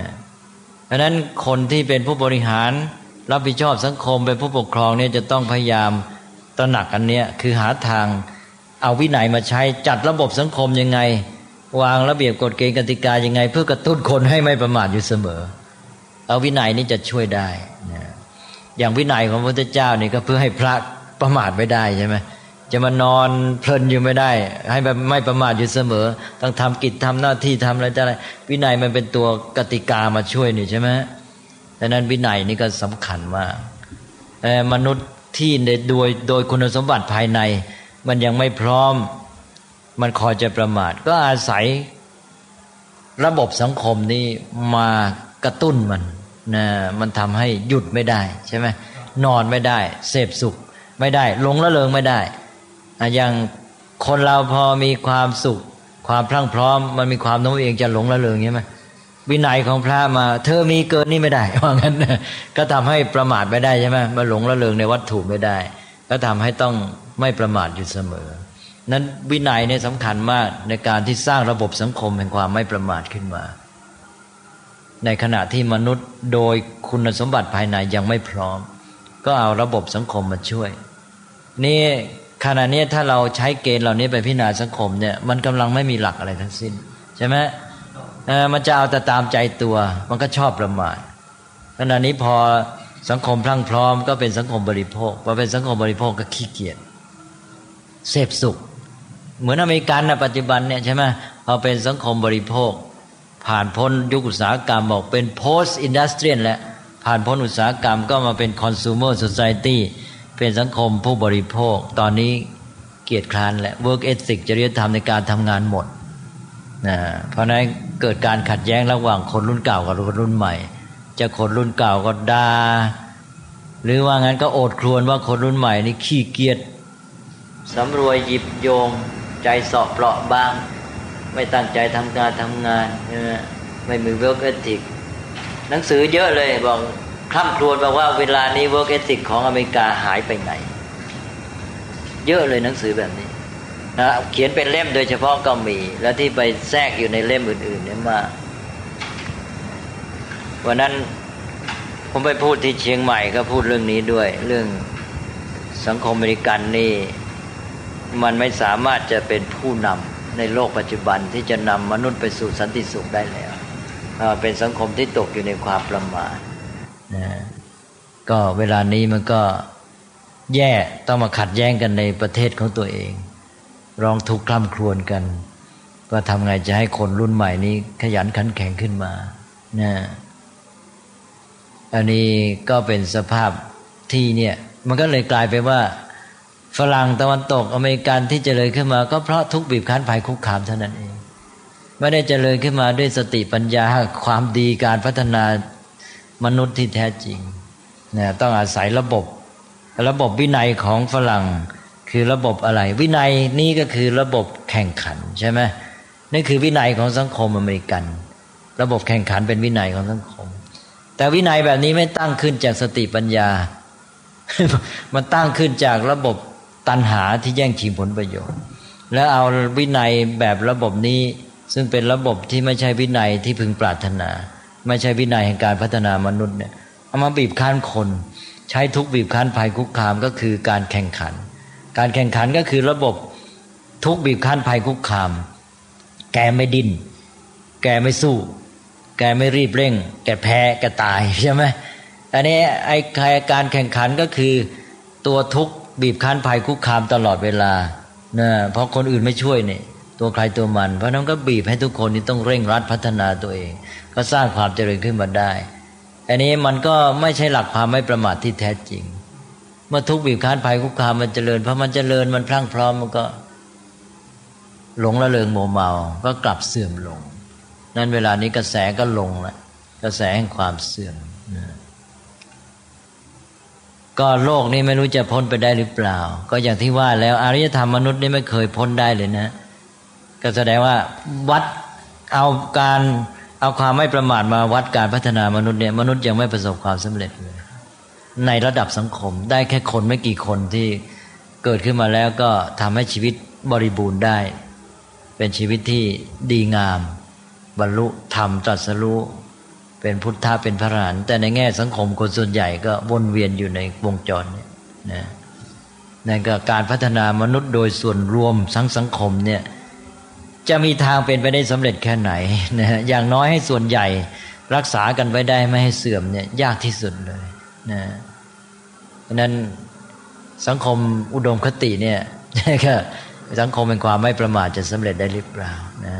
เพราะนั้นคนที่เป็นผู้บริหารรับผิดชอบสังคมเป็นผู้ปกครองเนี่ยจะต้องพยายามตระหนักอันเนี้ยคือหาทางเอาวินัยมาใช้จัดระบบสังคมยังไง วางระเบียบกฎเกณฑ์กติกายังไง เพื่อกระตุ้นคนให้ไม่ประมาทอยู่เสมอ เอาวินัยนี่จะช่วยได้นะอย่างวินัยของพระพุทธเจ้านี่ก็เพื่อให้พระ ประมาทไม่ได้ใช่ไหมจะมานอนเพลินอยู่ไม่ได้ ให้แบบไม่ประมาทอยู่เสมอ ต้องทำกิจทำหน้าที่ทำอะไรจะอะไรวินัยมันเป็นตัวกติกามาช่วยนี่ใช่ไหมดังนั้นวินัยนี่ก็สำคัญมากแต่มนุษย์ที่โดยโดยคุณสมบัติภายใน มันยังไม่พร้อม มันคอยจะประมาท ก็อาศัยระบบสังคมนี้มากระตุ้นมันนะมันทำให้หยุดไม่ได้ใช่ไหมนอนไม่ได้ เสพสุข ไม่ได้หลงละเลงไม่ได้อย่างคนเราพอมีความสุข ความพรั่งพร้อม มันมีความโน้มเองจะหลงละเลงใช่ไหมวินัยของพระมา เธอมีเกินนี่ไม่ได้ว่างั้นก็ทำให้ประมาทไม่ได้ใช่ไหมมาหลงละเลงในวัตถุไม่ได้ ก็ทำให้ต้องไม่ประมาทอยู่เสมอ นั้นวินัยเนี่ยสำคัญมากในการที่สร้างระบบสังคมแห่งความไม่ประมาทขึ้นมา ในขณะที่มนุษย์โดยคุณสมบัติภายในยังไม่พร้อม ก็เอาระบบสังคมมาช่วย นี่ขณะนี้ถ้าเราใช้เกณฑ์เหล่านี้ไปพิจารณาสังคมเนี่ยมันกำลังไม่มีหลักอะไรทั้งสิ้น ใช่ไหมมันจะเอาแต่ตามใจตัว มันก็ชอบประมาทขณะนี้พอสังคมพลั่งพร้อม ก็เป็นสังคมบริโภคพอเป็นสังคมบริโภคก็ขี้เกียจเสพสุข เหมือนอเมริกันนะปัจจุบันเนี่ยใช่ไหมพอเป็นสังคมบริโภค ผ่านพ้นยุคอุตสาหกรรมบอกเป็น post industrial แล้วผ่านพ้นอุตสาหกรรมก็มาเป็น consumer society เป็นสังคมผู้บริโภค ตอนนี้เกียรติคร้านแหละ work ethic จริยธรรมในการทำงานหมดนะเพราะนั้นเกิดการขัดแย้งระหว่างคนรุ่นเก่ากับคนรุ่นใหม่ จะคนรุ่นเก่าก็ดา่าหรือว่างั้นก็โอดครวญว่าคนรุ่นใหม่นี่ขี้เกียจสำรวยหยิบโหย่ง ใจเสาะเปราะบาง ไม่ตั้งใจทำงานทำงาน ไม่มี work ethic หนังสือเยอะเลยบอก คร่ำครวญบอกว่าเวลานี้ work ethic ของอเมริกาหายไปไหน เยอะเลยหนังสือแบบนี้นะเขียนเป็นเล่มโดยเฉพาะก็มี แล้วที่ไปแทรกอยู่ในเล่มอื่น ๆ เนี่ยมาวันนั้นผมไปพูดที่เชียงใหม่ก็พูดเรื่องนี้ด้วย เรื่องสังคมอเมริกันนี่ มันไม่สามารถจะเป็นผู้นำในโลกปัจจุบันที่จะนำมนุษย์ไปสู่สันติสุขได้แล้วเป็นสังคมที่ตกอยู่ในความประมาท นะก็เวลานี้มันก็แย่ต้องมาขัดแย้งกันในประเทศของตัวเอง ร้องทุกข์คล่ำครวญกันว่าทำไงจะให้คนรุ่นใหม่นี้ขยันขันแข็งขึ้นมานะอันนี้ก็เป็นสภาพที่เนี่ยมันก็เลยกลายไปว่า ฝรั่งตะวันตกอเมริกันที่เจริญขึ้นมา ก็เพราะทุกบีบคั้นภัยคุกคามเท่านั้นเองไม่ได้เจริญขึ้นมาด้วยสติปัญญาความดีการพัฒนา มนุษย์ที่แท้จริงนะต้องอาศัยระบบ ระบบวินัยของฝรั่งคือระบบอะไร วินัยนี้ก็คือระบบแข่งขันใช่ไหมนี่คือวินัยของสังคมอเมริกัน ระบบแข่งขันเป็นวินัยของสังคม แต่วินัยแบบนี้ไม่ตั้งขึ้นจากสติปัญญา มันตั้งขึ้นจากระบบตันหาที่แย่งชิงผลประโยชน์ แล้วเอาวินัยแบบระบบนี้ซึ่งเป็นระบบที่ไม่ใช่วินัยที่พึงปรารถนา ไม่ใช่วินัยแห่งการพัฒนามนุษย์เนี่ยเอามาบีบคั้นคน ใช้ทุกบีบคั้นภัยคุกคามก็คือการแข่งขัน การแข่งขันก็คือระบบทุกบีบคั้นภัยคุกคาม แกไม่ดิน้นแกไม่สู้ แกไม่รีบเร่ง แกแพ้แกตายใช่ไหมอันนี้ไอ้การแข่งขันก็คือตัวทุกบีบคั้นภัยคุกคามตลอดเวลานะเพราะคนอื่นไม่ช่วยเนี่ยตัวใครตัวมัน เพราะนั้นก็บีบให้ทุกคนนี่ต้องเร่งรัดพัฒนาตัวเอง ก็สร้างความเจริญขึ้นมาได้ อันนี้มันก็ไม่ใช่หลักความไม่ประมาทที่แท้จริง เมื่อทุกบีบคั้นภัยคุกคามมันเจริญเพราะมันเจริญมันพลั่งพร้อมมันก็ หลงละเลงโมเมา ก็กลับเสื่อมลง นั้นเวลานี้กระแสก็ลงละกระแสแห่งความเสื่อมก็โลกนี้ไม่รู้จะพ้นไปได้หรือเปล่า ก็อย่างที่ว่าแล้วอารยธรรมมนุษย์นี่ไม่เคยพ้นได้เลยนะ ก็แสดงว่าวัดเอาการ เอาความไม่ประมาทมาวัดการพัฒนามนุษย์เนี่ยมนุษย์ยังไม่ประสบความสำเร็จเลยในระดับสังคมได้แค่คนไม่กี่คนที่เกิดขึ้นมาแล้วก็ทำให้ชีวิตบริบูรณ์ได้ เป็นชีวิตที่ดีงาม บรรลุธรรมตรัสรู้เป็นพุทธะเป็นพระอรหันต์แต่ในแง่สังคมคนส่วนใหญ่ก็วนเวียนอยู่ในวงจรนี้นะนั่นก็การพัฒนามนุษย์โดยส่วนรวมสังสังคมเนี่ย จะมีทางเป็นไปได้สำเร็จแค่ไหนนะอย่างน้อยให้ส่วนใหญ่รักษากันไว้ได้ไม่ให้เสื่อมเนี่ยยากที่สุดเลยนะนั้นสังคมอุดมคติเนี่ยก็สังคมเป็นความไม่ประมาทจะสำเร็จได้หรือเปล่านะ